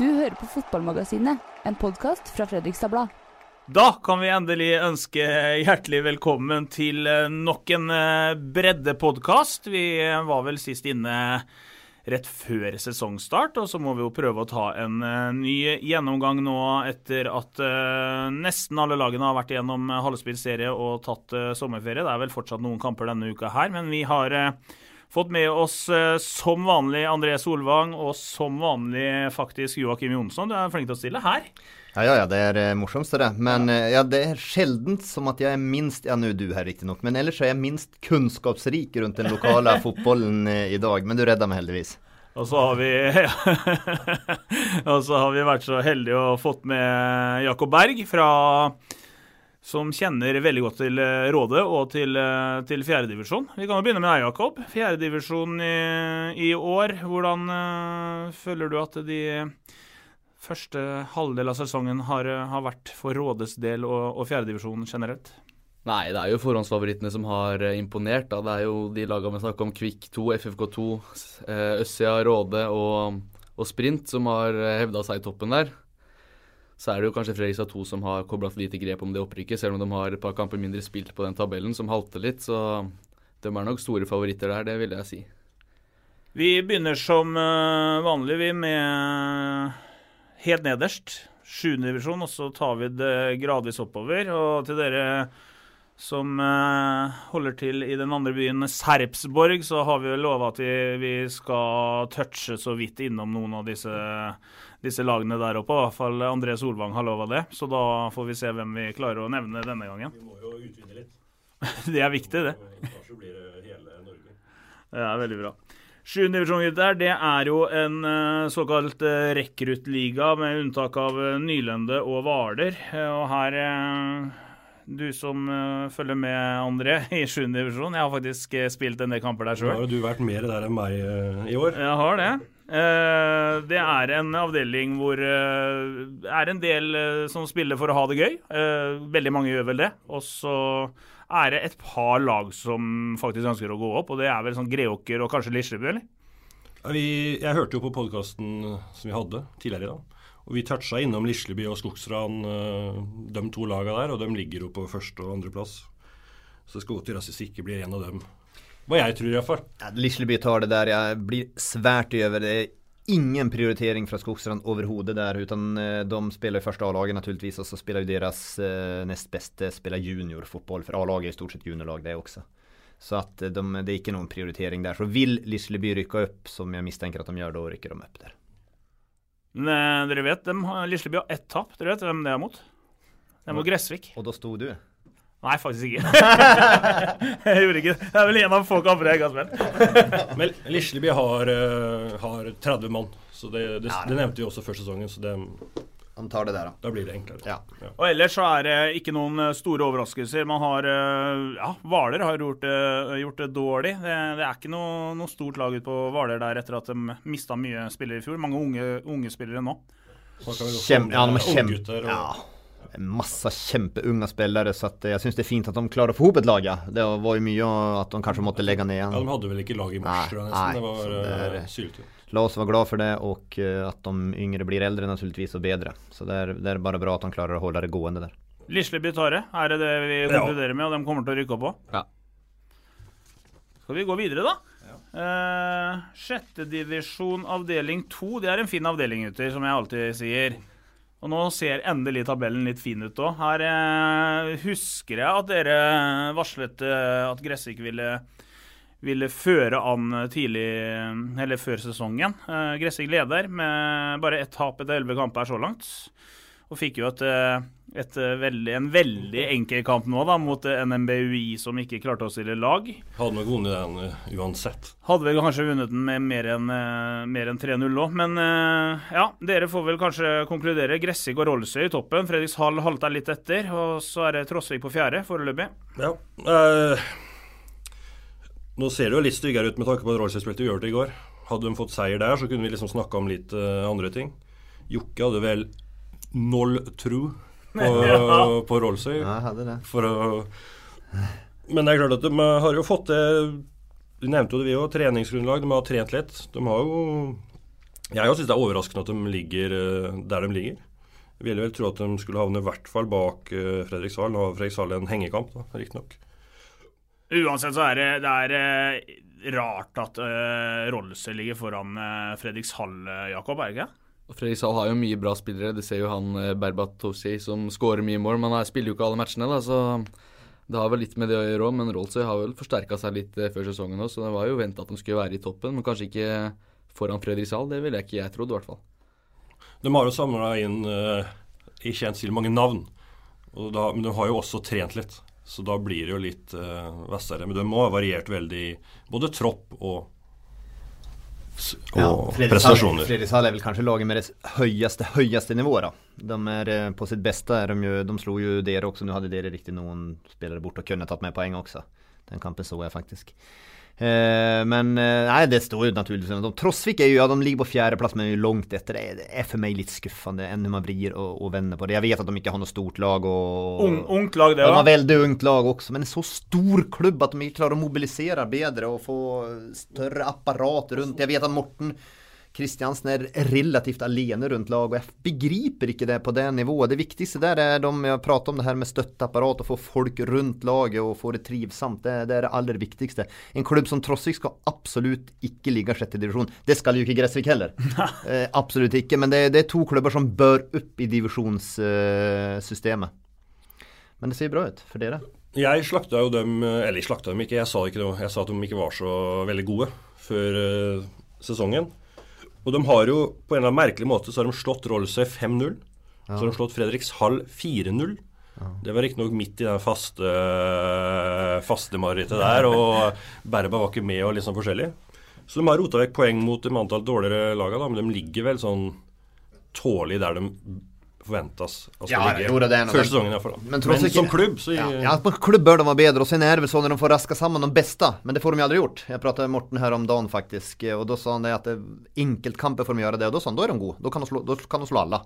Du hører på Fotballmagasinet, en podkast fra Fredrikstad Blad. Da kan vi endelig ønske hjertelig velkommen til eh, nok en eh, breddepodkast. Vi var vel sist inne rett før sesongstart, og så må vi jo prøve å ta en eh, ny gjennomgang nå etter at nesten alle lagene har vært igjennom halvspillserie og tatt sommerferie. Det er vel fortsatt noen kamper denne uka her, men vi har fått med oss som vanlig André Solvang og som vanlig faktisk Joakim Jonsson. Du er flink til å stille her. Ja, ja, ja, det er uh, morsomst det. Men uh, ja, det er sjeldent som at jeg er minst Ja, nå er du her riktignok, men ellers er jeg minst kunnskapsrik rundt den lokale fotballen i dag. Men du redda meg heldigvis. Og så har vi Og så har vi vært så heldige og fått med Jakob Berg fra som kjenner veldig godt til Råde og til, til fjerdedivisjon. Vi kan jo begynne med deg, Jakob. Fjerdedivisjon i, i år. Hvordan uh, føler du at de første halvdel av sesongen har, har vært for Rådes del og, og fjerdedivisjon generelt? Nei, det er jo forhåndsfavorittene som har eh, imponert. Da. Det er jo de lagene vi snakker om, Kvikk 2, FFK2, eh, Øssia, Råde og, og, Sprint, som har eh, hevda seg i toppen der. Så er det jo kanskje Fredrikstad 2 som har kobla for lite grep om det opprykket, selv om de har et par kamper mindre spilt på den tabellen, som halter litt. Så de er nok store favoritter der, det vil jeg si. Vi begynner som vanlig, vi, med helt nederst. Sjuendedivisjon, og så tar vi det gradvis oppover. Og til dere som uh, holder til i den andre byen, Serpsborg, så har vi lova at vi, vi, skal touche så vidt innom noen av disse, disse lagene der oppe. I hvert fall André Solvang har lova det. Så da får vi se hvem vi klarer å nevne denne gangen. Vi må jo utvide litt. det er viktig, det. Kanskje blir det hele Norge. Det er veldig bra. Sjuende divisjon, gutter, det er jo en uh, såkalt uh, rekruttliga, med unntak av Nylende og Hvaler. og her Du som følger med, André, i 7. divisjon. Jeg har faktisk spilt en del kamper der sjøl. Har har du vært mer der enn meg i år. Jeg har det. det er en avdeling hvor det er en del som spiller for å ha det gøy. veldig mange gjør vel det. Og så er det et par lag som faktisk ønsker å gå opp, og det er vel sånn Greåker og kanskje Lisleby, eller? Vi, jeg hørte jo på podkasten som vi hadde tidligere i dag. Og Vi toucha innom Lisleby og Skogsran, eh, de to lagene der, og de ligger jo på første- og andreplass. Så det skal godt gjøres hvis ikke blir en av dem. Hva jeg tror, iallfall. Ja, Lisleby tar det der. Jeg blir svært over det ingen prioritering fra Skogsrand overhodet der, utan eh, de spiller i første A-laget naturligtvis og så spiller jo deres nest beste spiller juniorfotball, for A-laget er i stort sett juniorlag det også. Så eh, de, det er ikke noen prioritering der. Så vil Lisleby rykke opp, som jeg mistenker at de gjør, da rykker de opp där. Men dere vet, de, Lisleby har ett tap. Dere vet hvem det er mot? Det er mot Gressvik. Og da sto du? Nei, faktisk ikke. jeg gjorde ikke det. Det er vel en av få kamper jeg ikke har spilt. Men Lisleby har, uh, har 30 mann, så det, det, det, nevnte vi også før sesongen. Så det, han tar det der, da. Da blir det enklere. Ja. Ja. Og ellers så er det ikke noen eh, store overraskelser. Man har eh, Ja, Hvaler har gjort det, gjort det dårlig. Det, det, er ikke noe, noe stort lag ute på Hvaler der etter at de mista mye spillere i fjor. Mange unge, unge spillere nå. Kjem, ja, de er kjempe... Ja masse kjempeunge spillere, så jeg syns det er fint at de klarer å få ihop et lag. Ja. Det var jo mye at de kanskje måtte legge ned igjen. Ja, De hadde vel ikke lag i mars, tror jeg nesten. det var uh, eh, syltynt. La oss være glad for det, og uh, at de yngre blir eldre naturligvis, og bedre. Så det er, det er, bare bra at de klarer å holde det gående der. Lisle Bitare er det det vi konkluderer med, og de kommer til å rykke opp òg? Ja. Skal vi gå videre, da? Uh, Sjettedivisjon avdeling to. Det er en fin avdeling, gutter, som jeg alltid sier. Og nå ser endelig tabellen litt fin ut òg. Her eh, husker jeg at dere varslet eh, at Gressvik ville, ville, føre an tidlig, eller før sesongen. Eh, Gressvik leder med bare ett tap etter elleve kamper så langt. Og fikk jo et, eh, et, eh, veldig, en veldig enkel kamp nå da, mot NMBUI, som ikke klarte å stille lag. Hadde nok vunnet den uansett. Hadde vel kanskje vunnet den med mer enn en 3-0 òg, men ja, dere får vel kanskje konkludere. Gressik og Rollsøy i toppen. Fredrikshall halter litt etter, og så er det Trosvik på fjerde foreløpig. Ja. Eh, nå ser det jo litt styggere ut med tanke på at Rolls spilte uavgjort i går. Hadde de fått seier der, så kunne vi liksom snakka om litt uh, andre ting. Jokke hadde vel null tro på, på Rollsøy. Ja, hadde det. For å Men det er klart at de har jo fått det Du nevnte jo det vi òg, treningsgrunnlag. De har trent litt. De har jo Jeg syns det er overraskende at de ligger eh, der de ligger. Jeg ville vel tro at de skulle havne i hvert fall bak eh, Fredrikshall. Nå har Fredrikshall en hengekamp, da, riktignok. Uansett så er det, det er eh, rart at uh, Rollsøy ligger foran uh, Fredrikshall, eh, Jakob, er det ikke? Fredriks Fredrikshall har jo mye bra spillere. Det ser jo han Berbatovsi som skårer mye mål. Men han spiller jo ikke alle matchene, da, så det har vel litt med det å gjøre òg. Men Rollsøy har vel forsterka seg litt eh, før sesongen òg, så det var jo venta at de skulle være i toppen. Men kanskje ikke foran Fredrikshall. Det ville jeg ikke jeg trodd, i hvert fall. De har jo samla inn uh, i kjent stil mange navn. Og da, men de har jo også trent litt. Så da blir det jo litt uh, vassere. Men de må ha variert veldig både tropp og, og prestasjoner. Fredrikshall er vel kanskje laget med det høyeste, høyeste nivået. De är eh, på sitt beste. de, ju, de slo jo Dere også. Nå hadde Dere riktig noen spillere bort og kunne tatt med poeng også. Den kampen så jeg faktiskt. Eh, men nei, det står jo naturligvis De, Trosvik er jo, ja de ligger på fjerdeplass, men er ju långt efter. Det er det meg litt skuffende enn man vrir og, og vender på det. Jeg vet at de ikke har noe stort lag Og, Ung, ungt lag, det De har veldig ungt lag også, men en så stor klubb at de ikke klarer å mobilisere bedre og få større apparat rundt. Jeg vet at Morten Kristiansen er relativt alene rundt laget. og jeg begriper ikke det på det nivået. Det viktigste der er de jeg prater om det her med støtteapparat, å få folk rundt laget og få det trivsomt. Det, det er det aller viktigste. En klubb som Trossvik skal absolutt ikke ligge sjette divisjon. Det skal jo ikke Gressvik heller. Eh, absolutt ikke, men det, det er to klubber som bør opp i divisjonssystemet. Men det ser bra ut for dere. Jeg slakta jo dem Eller jeg slakta dem ikke, jeg sa ikke noe. Jeg sa at de ikke var så veldig gode før eh, sesongen. Og de har jo på en eller annen merkelig måte så har de slått Rollsøy 5-0. Så har de slått Fredrikshall 4-0. Det var riktignok midt i den faste, faste marerittet der, og Berba var ikke med og litt sånn forskjellig. Så de har rota vekk poeng mot de antall dårligere laga, da, men de ligger vel sånn tålelig der de forventes å Ja, ligge. jo, det noe- Før sesongen iallfall. Men Men, ikke- som klubb så Ja, ja, på klubb bør de være bedre, og så er det sånn så når de får raska sammen de beste, men det får de aldri gjort. Jeg pratet med Morten her om dagen faktisk, og da sa han det at eh, enkeltkamper får de gjøre det, og da sa han, da er de gode, da kan de slå, da kan de slå alla.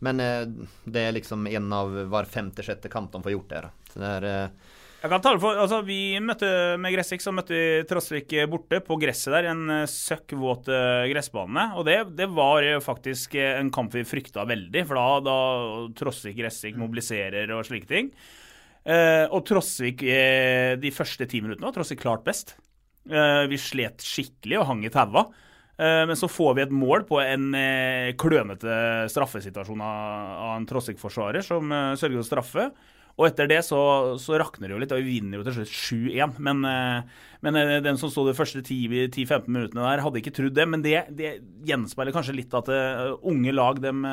Men eh, det er liksom en av hver femte, sjette kamp de får gjort det. Så det er, eh, Jeg kan tale for, altså Vi møtte med Gressvik, så møtte vi Trosvik borte på gresset der. En eh, søkkvåt eh, gressbane. Og det, det var eh, faktisk en kamp vi frykta veldig, for da, da Trosvik Gressvik mobiliserer og slike ting. Eh, og Trosvik eh, de første ti minuttene var Trosvik klart best. Eh, vi slet skikkelig og hang i taua. Eh, men så får vi et mål på en klønete straffesituasjon av, av en Trosvik-forsvarer som sørger for straffe. Og etter det så, så rakner det jo litt, og vi vinner jo til slutt 7-1. Men, eh, men eh, den som sto de første 10 10-15 minuttene der, hadde ikke trodd det. Men det, det gjenspeiler kanskje litt at eh, unge lag, dem,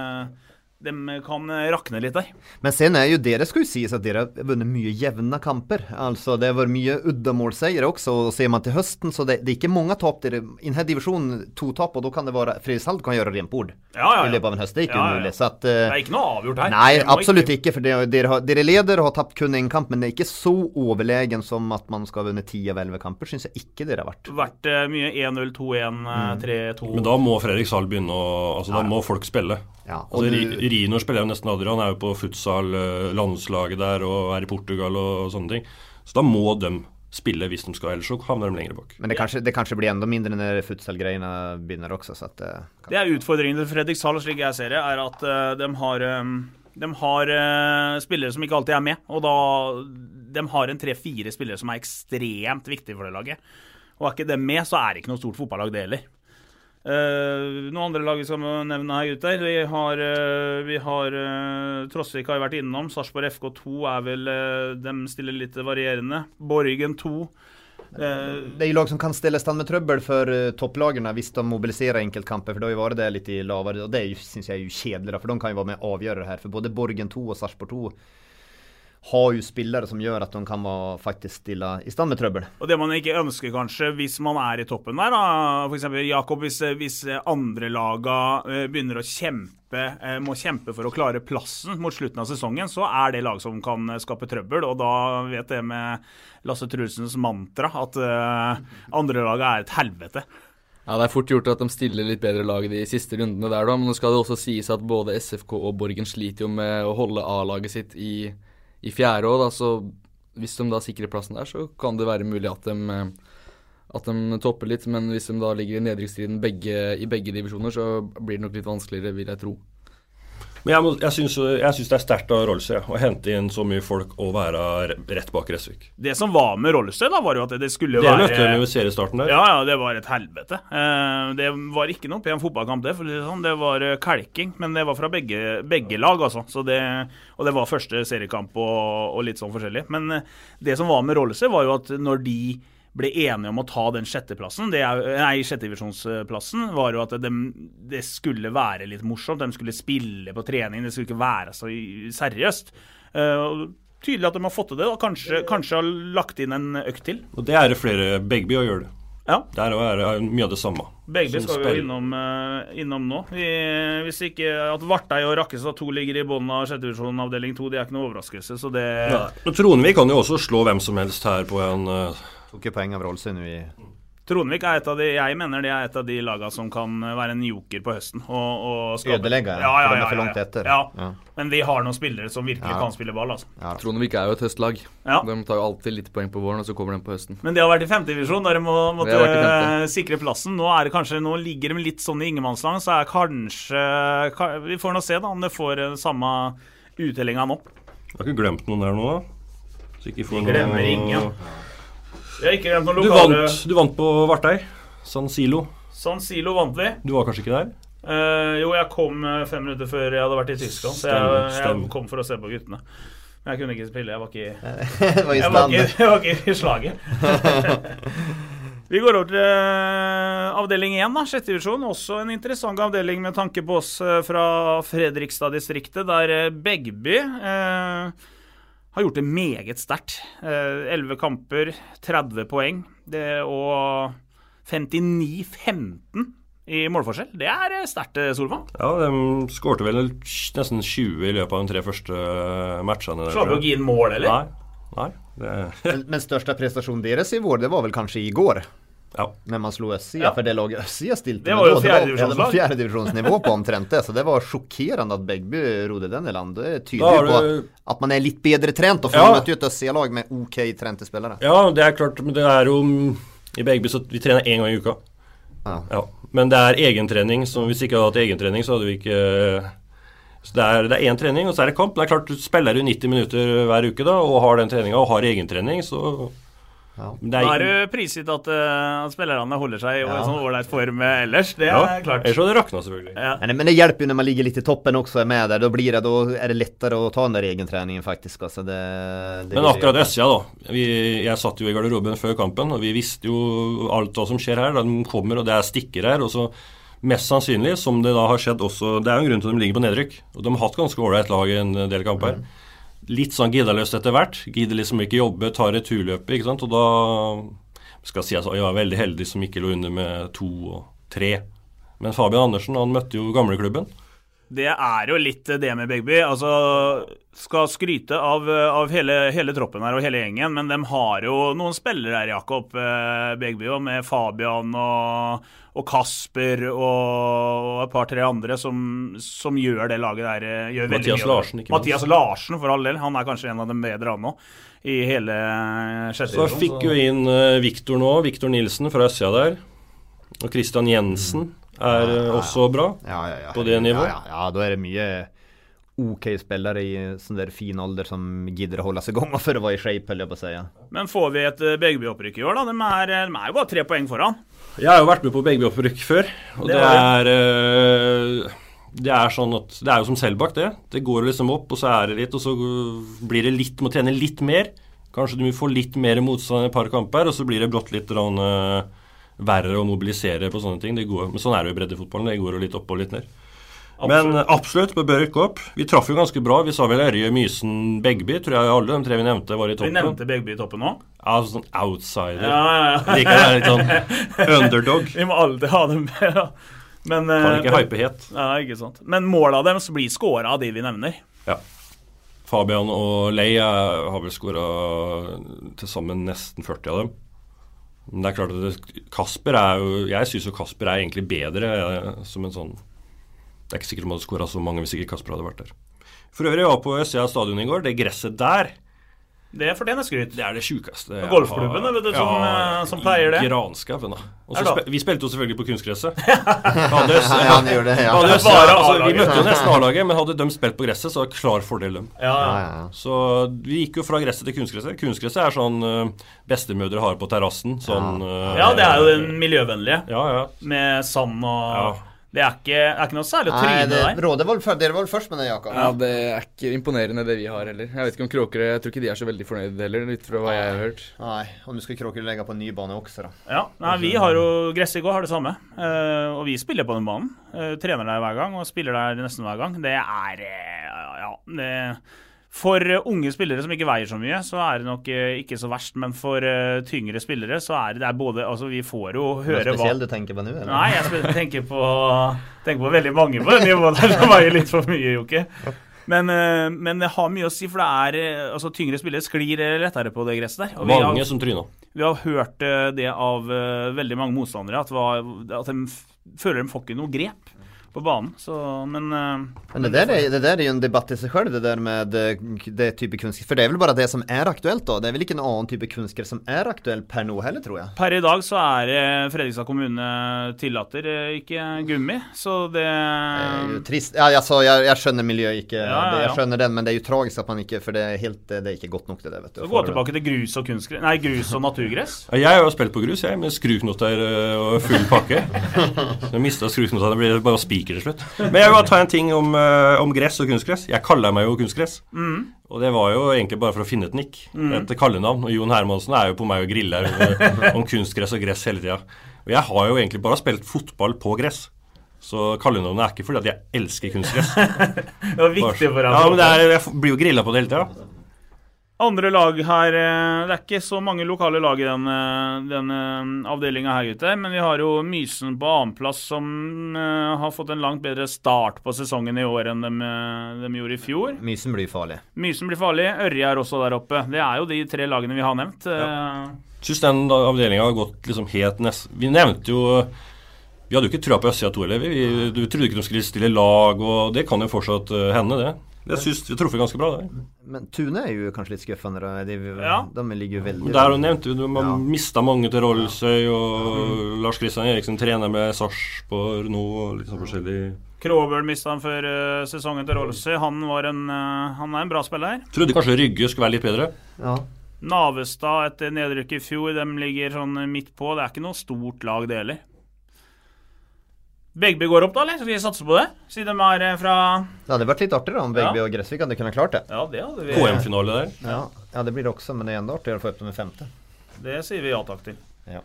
dem kan rakne litt der. Men sen er jo dere skulle sies at dere har vunnet mye jevne kamper. Altså Det har vært mye uddamålseiere også, og ser man til høsten, så det, det er ikke mange tap I denne divisjonen to tap, og da kan det være Fredrikshall kan gjøre rent bord Ja, ja, ja. i løpet av en høst. Det er ikke Ja, ja, ja. umulig. Så at uh, Det er ikke noe avgjort her. Nei, absolutt ikke- ikke. For dere, dere, har, dere leder og har tapt kun én kamp, men det er ikke så overlegen som at man skal ha vunnet ti av elleve kamper, syns jeg ikke dere har vært. vært uh, mye 1-0, 2-1, eh, 3-2. Men da må Fredrikshall begynne å Altså, da må folk spille. Ja, og Altså, du- spiller jo nesten aldri. Han er jo på futsal, eh, landslaget der, og er i Portugal og sånne ting. Så da må de spille hvis de skal, ellers så havner de lenger bak. Men det kanskje, det kanskje blir enda mindre når futsal-greiene begynner også, så at eh, Det er utfordringen til Fredrikshall, slik jeg ser det, er at eh, de har, de har spillere som ikke alltid er med. Og da De har en tre-fire spillere som er ekstremt viktige for det laget. Og er ikke dem med, så er det ikke noe stort fotballag, det heller. Uh, noen andre lag vi skal nevne her, gutter. Vi har, uh, vi har uh, Trosvik har vært innom. Sarpsborg FK2 er vel uh, De stiller litt varierende. Borgen 2. Eh, Det er jo lag som kan stille stand med trøbbel for topplagene hvis de mobiliserer enkeltkamper. For da har det litt lavere, og det syns jeg er jo kjedelig, for de kan jo være med og avgjøre det her. For både Borgen 2 og Sarpsborg 2 har jo spillere som gjør at de kan være faktisk stille i stand med trøbbel. Og det man ikke ønsker kanskje hvis man er i toppen der, da, f.eks. Jakob, hvis, hvis andre laga eh, begynner å kjempe, eh, må kjempe for å klare plassen mot slutten av sesongen, så er det lag som kan eh, skape trøbbel. Og da vet det med Lasse Trulsens mantra at uh, andrelaget er et helvete. Ja, Det er fort gjort at de stiller litt bedre lag de siste rundene der, da. Men nå skal det også sies at både SFK og Borgen sliter jo med å holde A-laget sitt i, i fjerde år, da. Så hvis de da sikrer plassen der, så kan det være mulig at de, eh, at de topper litt. Men hvis de da ligger i nedrykksstriden i begge divisjoner, så blir det nok litt vanskeligere, vil jeg tro. Men jeg, må, jeg, syns, det er sterkt av Rolse å hente inn så mye folk og være rett bak Resvik. Det som var med Rollestø, da, var jo at det skulle Det være møtte vi ved seriestarten der. Ja, ja, det var et helvete. Eh, det var ikke noe pen fotballkamp, det. For det sånn. Det var eh, kalking, men det var fra begge, begge lag, altså. Så det, og det var første seriekamp og, og litt sånn forskjellig. Men eh, det som var med Rollestø, var jo at når de ble enige om å ta den sjetteplassen, det er, nei, sjettedivisjonsplassen, var jo at de, det skulle være litt morsomt. De skulle spille på trening, det skulle ikke være så seriøst. Uh, tydelig at de har fått til det, og kanskje, kanskje har lagt inn en økt til. Og det er det flere Begby å gjøre det. Ja. Der er det mye av det samme. Begge skal vi jo innom, eh, innom nå. Vi, hvis ikke at Vartei og Rakkestad 2 ligger i bunnen av sjettedivisjon avdeling 2, det er ikke noe overraskelse. Så det Men Tronvik kan jo også slå hvem som helst her på en eh, Tok jo poeng av nå i Tronvik er et av de Jeg mener det er et av de lagene som kan være en joker på høsten. Og, og Ødelegge, ja, ja, de ja, for ja, langt ja. etter. Ja. Ja. Men vi har noen spillere som virkelig Ja. kan spille ball. altså. ja. Trondvik er jo et høstlag. Ja. De tar jo alltid litt poeng på våren, og så kommer de på høsten. Men det har vært i femtedivisjon, der de må, måtte eh, sikre plassen. Nå, er det kanskje, nå ligger de litt sånn i ingenmannsland, så er kanskje Vi får nå se da om det får eh, samme uttellinga nå. Jeg har ikke glemt noen der nå, da. Så ikke får Vi glemmer noe- ingen. Vi har ikke glemt noen Du vant, du vant på Vartei. San Silo. San Silo vant vi. Du var kanskje ikke der? Uh, jo, jeg kom eh, fem minutter før jeg hadde vært i Tyskland, så jeg, jeg kom for å se på guttene. Men jeg kunne ikke spille. Jeg var ikke, var i jeg var ikke, jeg var ikke i slaget. Vi går over til eh, avdeling 1, da, sjette divisjon. Også en interessant avdeling med tanke på oss fra Fredrikstad-distriktet, der Begby eh, har gjort det meget sterkt. Elleve kamper, 30 poeng. Det, og 59-15 i målforskjell. Det er eh, sterkt, eh, Solvang. Ja, de skårte vel nesten 20 i løpet av de tre første matchene. der, Slapp gi inn mål, eller? Nei. Nei. Det, Men, men største prestasjonen deres i vår, det var vel kanskje i går? Ja. Men man slo Össia, Ja. for det laget Össia stilte Det med var det var fjärdedivisionsnivå på omtrent det, så det var sjokkerende at Begby rodde den i land. Det tyder jo på du at, man er litt bedre trent og får Ja. møte et Össia-lag med OK trente spillere. Ja, det er klart, men det er jo I Begby så vi trener én gang i uka. Ja. Ja. Men det er egentrening. Så hvis vi ikke hadde hatt egentrening, så hadde vi ikke Så det er, det er én trening, og så er det kamp. Det er klart, du Spiller du 90 minutter hver uke da, og har den treninga og har egentrening, så Ja. det Da er du prisgitt at, uh, at spillerne holder seg i Ja. sånn ålreit form ellers. Det ja, er klart. Ellers hadde det rakna, selvfølgelig. Ja. Men, men det hjelper jo når man ligger litt i toppen også, er med der. Da, blir det, da er det lettere å ta den der egentreningen, faktisk. Altså, det, det Men akkurat Øssia, da. Vi, jeg satt jo i garderoben før kampen, og vi visste jo alt hva som skjer her. Da de kommer, og det er stikker her. og så Mest sannsynlig, som det da har skjedd også Det er jo en grunn til at de ligger på nedrykk. Og de har hatt ganske ålreit lag i en del kamper. Litt sånn giddaløst etter hvert. Gidder liksom ikke jobbe, tar returløpet, ikke sant. Og da skal jeg si at jeg var veldig heldig som ikke lå under med to og tre. Men Fabian Andersen han møtte jo gamleklubben. Det er jo litt det med Begby. Altså, skal skryte av, av hele, hele troppen her og hele gjengen, men de har jo noen spillere her, Jakob eh, Begby, og med Fabian og, og Kasper og et par-tre andre som, som gjør det laget der eh, gjør Mathias. Larsen, ikke minst. Mathias Larsen, for all del. Han er kanskje en av dem bedre, han òg, i hele sjette Så fikk jo inn Viktor nå, Viktor Nilsen fra østsida der. Og Christian Jensen er eh, også bra. Ja, ja, ja. På det nivået? Ja, ja, ja, då är det mye OK spillere i sånn der fin alder som gidder å holde seg igång for å være i shape, på å si. Men får vi et eh, Begby-opprykk i år, da? De er, de er jo bare tre poeng foran. Jeg har jo vært med på Begby-opprykk før, og Det det, er eh, Det er sånn at Det er jo som Selbakk, det. Det går liksom opp, og så er det litt, og så blir det litt Må trene litt mer. Kanskje du får litt mer motstand i et par kamper, og så blir det brått litt rann, eh, verre å mobilisere på sånne ting. Det går, men sånn er det jo i breddefotballen. Det går jo litt opp og litt ned. Men eh, absolutt, vi bør rykke opp. Vi traff jo ganske bra. Vi sa vel Ørje, Mysen, Begby. Tror jeg alle de tre vi nevnte, var i toppen. Vi nevnte Begby i toppen òg? Ja, sånn outsider. Ja, ja, ja. Liker det litt sånn underdog. Vi må alltid ha dem med. ja. Men, Kan eh, ikke hype het. Ja, ikke sant. Men måla deres blir scora av de vi nevner. Ja. Fabian og Lei eh, har vel scora til sammen nesten 40 av dem. Men det er klart at Kasper er jo Jeg syns jo Kasper er egentlig bedre eh, som en sånn Det er ikke sikkert man hadde skåra så mange hvis ikke Kasper hadde vært der. For øvrig, jeg var på Østsida stadion i går. Det gresset der, Det fortjener skryt. det er det sjukeste Golfklubben, har- vet du, som, ja, som pleier det. Granskauen, da. Vi spilte jo selvfølgelig på kunstgresset. Hadde Ja, han gjør det, ja. hadde altså, vi møtte jo nesten A-laget, men hadde de spilt på gresset, så var det klar fordel dem. Ja, Ja, ja. ja. Så vi gikk jo fra gresset til kunstgresset. Kunstgresset er sånn uh, bestemødre har på terrassen. Sånn uh, ja, det er jo den miljøvennlige. Ja, ja. Med sand og Ja. Det er ikke, er ikke noe særlig å Nei, tryne det, der. Råde var dere var vel først med det, Jakob? Ja, Det er ikke imponerende det vi har heller. Jeg vet ikke om Kråkere, Jeg tror ikke de er så veldig fornøyd heller, litt fra hva jeg har hørt. Nei, og nå skal Kråkere legge på en ny bane også, da. Ja, nei, Vi har jo Gress i går har det samme. Uh, og vi spiller på den banen. Uh, trener der hver gang og spiller der nesten hver gang. Det er uh, Ja, det For eh, unge spillere som ikke veier så mye, så er det nok eh, ikke så verst. Men for eh, tyngre spillere så er det, det er både Altså, vi får jo høre hva Det er spesielt du tenker på nå, eller? Nei, jeg tenker på, tenker på veldig mange på det nivået der som veier litt for mye, Jokke. Men, men det har mye å si, for det er altså tyngre spillere sklir lettere på det gresset der. Og vi har- Mange som tryna. vi har hørt det av veldig mange motstandere, at, hva, at de føler de får ikke noe grep på banen. Så, men eh, Men det der, er, det der er jo en debatt i seg sjøl, det der med det, det type kunstgress. For det er vel bare det som er aktuelt, da? Det er vel ikke en annen type kunstgress som er aktuell per nå heller, tror jeg. per i dag så er eh, Fredrikstad kommune tillater eh, ikke gummi, så det Det er jo trist. Ja, altså, jeg, jeg skjønner miljøet ikke Ja, ja, det- Jeg skjønner den, men det er jo tragisk at man ikke For det er helt Det er ikke godt nok, det der, vet du. Så gå tilbake til grus og kunstgress Nei, grus og naturgress. Ja, Jeg har jo spilt på grus, jeg, med skruknoter øh, og full pakke. Så jeg mista skruknotene, det blir bare spiker til slutt. Men jeg vil bare ta en ting om, øh, om gress og kunstgress. Jeg kaller meg jo kunstgress. Og det var jo egentlig bare for å finne et nikk. Et kallenavn. Og Jon Hermansen er jo på meg og griller om kunstgress og gress hele tida. Og jeg har jo egentlig bare spilt fotball på gress. Så kallenavnet er ikke fordi at jeg elsker kunstgress. Det var viktig for ham. Ja, men det er, Jeg blir jo grilla på det hele tida. Andre lag her eh, Det er ikke så mange lokale lag i den, eh, den avdelinga her, gutter. Men vi har jo Mysen på annenplass, som eh, har fått en langt bedre start på sesongen i år enn de, eh, de gjorde i fjor. Mysen blir farlig. Mysen blir farlig. Ørje er også der oppe. Det er jo de tre lagene vi har nevnt. Ja. Syns den avdelinga har gått liksom helt nest... Vi nevnte jo Vi hadde jo ikke trua på Østsida 2 heller. Vi, vi trodde ikke de skulle stille lag, og det kan jo fortsatt hende, det. Jeg syns vi har truffet ganske bra der. Men Tune er jo kanskje litt skuffende. da. De, Ja. de ligger jo veldig Der nevnte vi Man Ja. mista mange til Rollsøy, og Lars Kristian Eriksen trener med Sarpsborg nå, og litt sånn forskjellig. Kråbøl mista han før uh, sesongen til Rollsøy. Han, var en, uh, han er en bra spiller. Trodde kanskje Rygge skulle være litt bedre. Ja. Navestad etter nedrykket i fjor, de ligger sånn midt på. Det er ikke noe stort lag, det heller. Begby går opp, da, eller? Skal vi satse på det? Siden de er eh, fra Det hadde vært litt artigere om Begby og Gressvik hadde kunnet klart det. Ja, det hadde vi. KM-finale der. Ja. ja, det blir det også, men det er enda artigere å få opp dem i femte. Det sier vi ja takk til. Ja.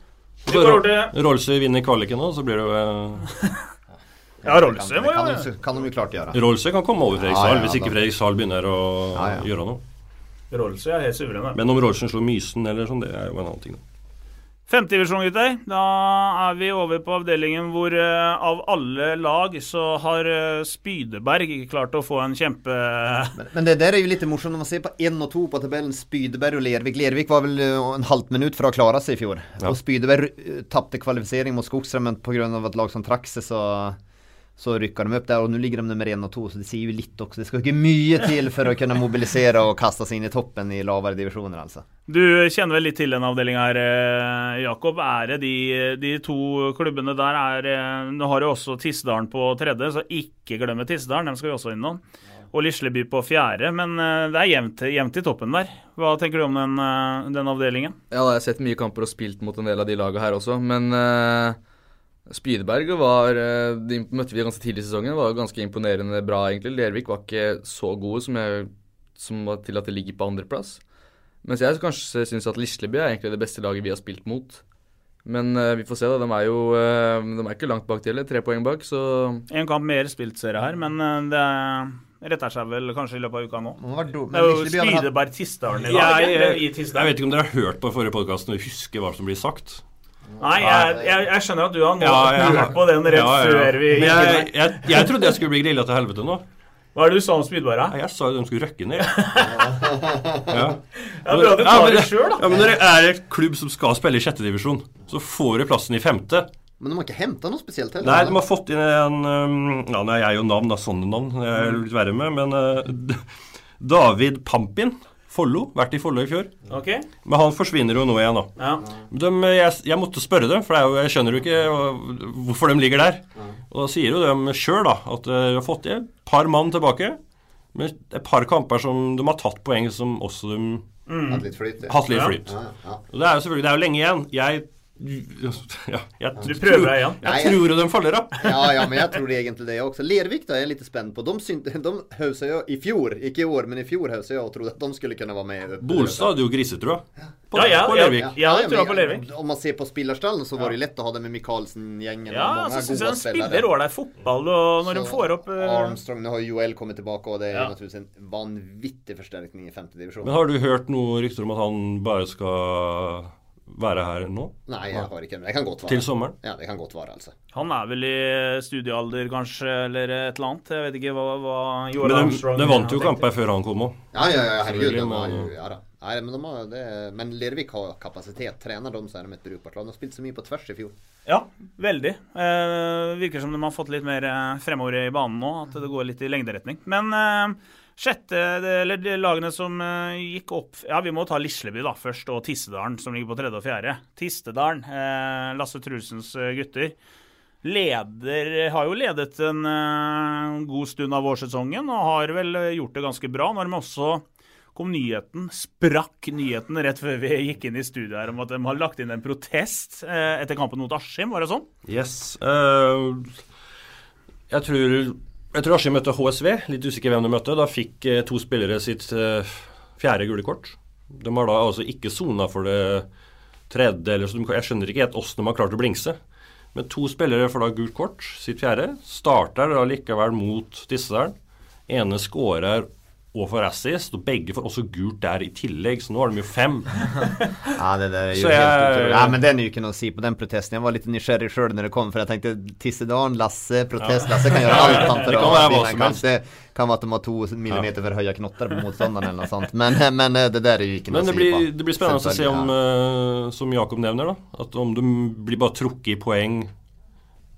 Rollsøy vinner kvaliken nå, så blir det jo øh, Ja, Rollsøy må jo de, kan de jo klart gjøre. Rollsøy kan komme over Fredrikshall Ja, ja, hvis ikke Fredrikshall begynner å Ja, ja. gjøre noe. Rollsøy er helt suverene. Men om Rollsøy slår Mysen eller sånn, det er jo en annen ting. da. Femtedivisjon, gutter. Da er vi over på avdelingen hvor uh, av alle lag så har uh, Spydeberg klart å få en kjempe... Men, men det der er jo litt morsomt når man ser på én og to på tabellen. Spydeberg og Lervik. Lervik var vel uh, en halvt minutt fra å klare seg i fjor. Ja. Og Spydeberg uh, tapte kvalifisering mot Skogstrømmen pga. et lag som trakk seg, så så rykker de opp der, og nå ligger de nummer én og to, så det sier jo litt også. Det skal ikke mye til for å kunne mobilisere og kaste seg inn i toppen i lavere divisjoner, altså. Du kjenner vel litt til den avdelinga her, eh, Jakob. Er det de, de to klubbene der er eh, Nå har jo også Tisdalen på tredje, så ikke glemme Tisdalen. Dem skal vi også innom. Og Lisleby på fjerde, men eh, det er jevnt, jevnt i toppen der. Hva tenker du om den, den avdelingen? Ja, da har sett mye kamper og spilt mot en del av de laga her også, men uh, Spydeberg var eh, De møtte vi ganske tidlig i sesongen. Var ganske imponerende bra, egentlig. Lervik var ikke så gode som, jeg, som var til at det ligger på andreplass. Mens jeg kanskje syns at Lisleby er egentlig det beste laget vi har spilt mot. Men uh, vi får se, da. De er jo uh, de er ikke langt bak til, tre poeng bak, så En kamp mer spilt, ser jeg her, men uh, det retter seg vel kanskje i løpet av uka nå. Det er jo Spydeberg Tistdalen i dag. jeg, jeg, jeg, jeg vet ikke om dere har hørt på forrige podkast og husker hva som blir sagt. Nei, jeg, jeg, jeg skjønner at du har nå Ja, har- hørt på den rett Ja, ja, ja. før vi gikk jeg, jeg, jeg trodde jeg skulle bli grilla til helvete nå. Hva er det du sa om Spydberg? da? Jeg sa jo de skulle røkke ned. Ja. Ja, bra du tar men det sjøl, da. Ja, men når det er et klubb som skal spille i sjette divisjon, så får du plassen i femte. Men de har ikke henta noe spesielt heller. Nei, de har fått inn en um, Ja, nå er jeg jo navn, da. Sånne navn. jeg er litt verre med. Men uh, David Pampin. Follo. Vært i Follo i fjor. Okay. Men han forsvinner jo nå igjen, da. ja. De, jeg, jeg måtte spørre dem, for det jo, jeg skjønner jo ikke hvorfor de ligger der. Og da sier jo de sjøl at uh, de har fått et par mann tilbake. Men et par kamper som de har tatt poeng som også de Hatt litt flyt. ja. hatt litt Ja. flyt. Ja, ja. Og det er jo selvfølgelig Det er jo lenge igjen. Jeg ja, jeg, Du prøver deg igjen. Jeg Nei, tror jo de faller av. Ja, ja, men jeg tror egentlig det også. Lervik da er jeg litt spent på. De, syn- de høvsa jo i fjor, ikke i år, men i fjor høvsa jeg og trodde at de skulle kunne være med. Bolstad hadde jo grisetrua på, Ja, ja, på ja. Lervik. Jeg ja, ja, ja, på Lervik. Om man ser på spillerstallen, så var det lett å ha det med Michaelsen-gjengen. Ja, så syns jeg de spiller ålreit fotball, og når de får opp uh... Armstrong, nå har jo Joel kommet tilbake, og det er Ja. naturligvis en vanvittig forsterkning i femte divisjon. Men har du hørt noe rykter om at han bare skal være her nå? Nei, jeg har ikke det. Det kan godt være. Til sommeren? Ja, det kan godt være, altså. Han er vel i studiealder, kanskje, eller et eller annet. Jeg vet ikke hva, hva Joel Men de, Armstrong de vant jo kamper før han kom òg. Ja, ja, ja, herregud. det De har jo, men- ja, da. Nei, men, de har, det, men Lervik har kapasitet. Trener de, så er de et brukbart lag. De har spilt så mye på tvers i fjor. Ja, veldig. Eh, virker som de har fått litt mer eh, fremover i banen nå, at det går litt i lengderetning. Men eh, sjette, eller lagene som eh, gikk opp Ja, vi må ta Lisleby da først, og Tissedalen, som ligger på tredje og fjerde. Tistedalen, eh, Lasse Trulsens eh, gutter. Leder Har jo ledet en eh, god stund av vårsesongen, og har vel eh, gjort det ganske bra. Når de også kom nyheten, sprakk nyheten rett før vi gikk inn i studiet her om at de har lagt inn en protest eh, etter kampen mot Askim, var det sånn? Yes. Uh, jeg tror Jeg tror Askim møtte HSV. Litt usikker hvem de møtte. Da fikk eh, to spillere sitt eh, fjerde gule kort. De har da altså ikke sona for det tredje, eller så de, Jeg skjønner ikke helt åssen de har klart å blingse. Men to spillere får da gult kort, sitt fjerde. Starter da likevel mot Tissedalen. Ene skårer og for assist, og begge får også gult der i tillegg, så nå har de jo fem. Ja, det der er jo Så helt utrolig. Ja, men den er jo ikke noe å si på den protesten. Jeg var litt nysgjerrig sjøl når det kom, for jeg tenkte Tissedalen, Lasse, protest. Lasse kan gjøre alt han for å være vinne en kamp. Det kan være at de har to millimeter for høye knotter på motstanderen eller noe sånt. Men, men eh, det der er jo ikke noe å si blir, på. det blir spennende å se om, Selvfølgelig, eh, som Jakob nevner, da, at om de blir bare trukket i poeng,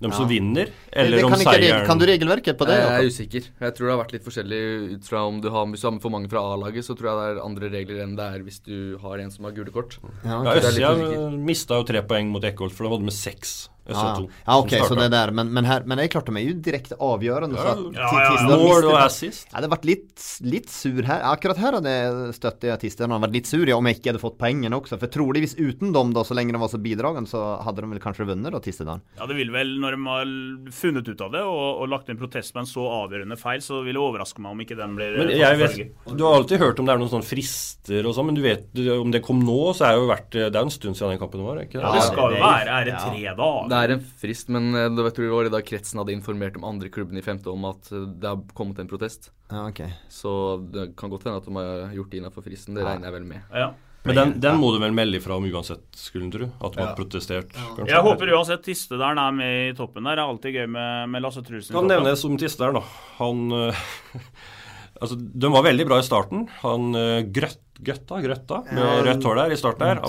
de som Ja. vinner, eller om seieren kan du regelverket på det? jeg er usikker. Jeg tror det har vært litt forskjellig ut fra om du har, hvis du har med for mange fra A-laget, så tror jeg det er andre regler enn det er hvis du har en som har gule kort. Ja, Ja, ok. det litt Østsida usikker. mista jo tre poeng mot Eckholt, for de hadde med seks. Ja, ja, ok, så det der, men, men, her, men det er klart de er jo direkte avgjørende. Ja, ja, Mål og assist. Jeg hadde vært litt, litt sur her. Akkurat her hadde jeg støttet jeg Tisdalen. Hadde vært litt sur ja, om jeg ikke hadde fått poengene også. For troligvis uten dem, da, så lenge de var så bidragende, så hadde de vel kanskje vunnet, da, Tisdalen. Ja, det vil vel, når de har funnet ut av det og, og lagt inn protest med en så avgjørende feil, så vil det overraske meg om ikke den blir Men jeg vet. Du har alltid hørt om det er noen sånne frister og sånn, men du vet om det kom nå, så er det jo vært Det er jo en stund siden den kampen var, ikke Ja, det? det skal jo være. Er det tre dager? Er en frist, men eh, det var du, det var da kretsen hadde informert om andre klubbene i femte om at eh, det har kommet en protest. Ja, ok. Så det kan godt hende at de har gjort det innenfor fristen. Det regner jeg vel med. Ja. Men den, den må du vel melde ifra om uansett, skulle du tro? At de har protestert? kanskje? Jeg håper uansett Tistedalen er med i toppen der. Det er alltid gøy med, med Lasse Trusen. Kan nevnes om Tistedalen, da. Han øh, Altså, de var veldig bra i starten. Han øh, Grøtt, Grøtta, Grøtta med Ja, rødt hår der i starten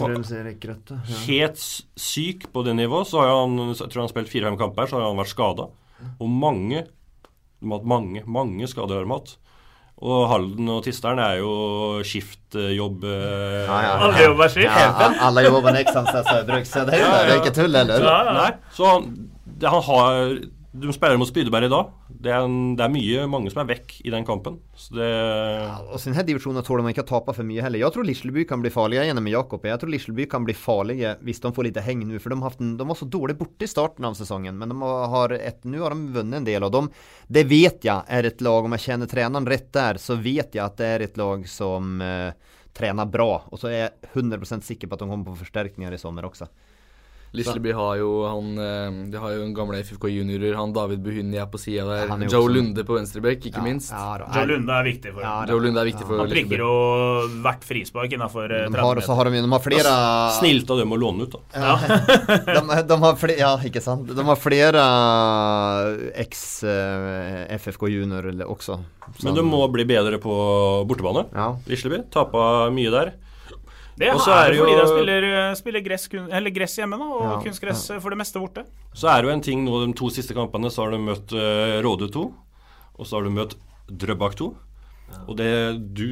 Grøtte. Ja. helt syk på det nivået. Så har han, jeg tror han har spilt fire-fem kamper, så har han vært skada. Og mange De har hatt mange, mange skader har de hatt. Og Halden og Tisteren er jo skiftjobb øh, Ja, ja. Alle jobber skift. Ja, alle jobber jobbar Eksandsnes Ødruk, så det er, jo- det er ikke tull, eller? Ja, ja. Nei, så han, det, han har De spiller mot Spydeberg i dag. Det er, en, det er mye, mange som er vekk i den kampen. Det Og så den divisjonen tåler man ikke å tape for mye heller. Jeg tror Lisleby kan bli farlige igjen med Jakob. Jeg tror Lisleby kan bli farlige hvis de får litt heng nå. For de, har en, de var så dårlig borte i starten av sesongen. Men har nå har de vunnet en del av dem. Det vet jeg er et lag, om jeg kjenner treneren rett der, så vet jeg at det er et lag som eh, trener bra. Og så er jeg 100% sikker på at de kommer på forsterkninger i sommer også. Lisleby har jo han eh, De har jo en gamle FFK juniorer. Han David Buhunni er på sida der. Er Joe også- Lunde på venstrebekk, ikke minst. Ja, da. Joe Lunde er viktig for Ja, da. Joe Lunde er viktig for Han prikker jo hvert frispark innafor De 30 har, så meter. har de, de har flere Snilt av dem å låne ut, da. de, de har flere, ja, ikke sant. De har flere eks-FFK juniorer også. Men du må bli bedre på bortebane. Ja. Lisleby tappa mye der. Det er er det jo fordi de spiller, spiller gress, eller gress hjemme, nå, og Ja, kunstgress for det meste borte. Så er det jo en ting nå de to siste kampene, så har du møtt uh, Råde 2. Og så har du møtt Drøbak 2. Og det Du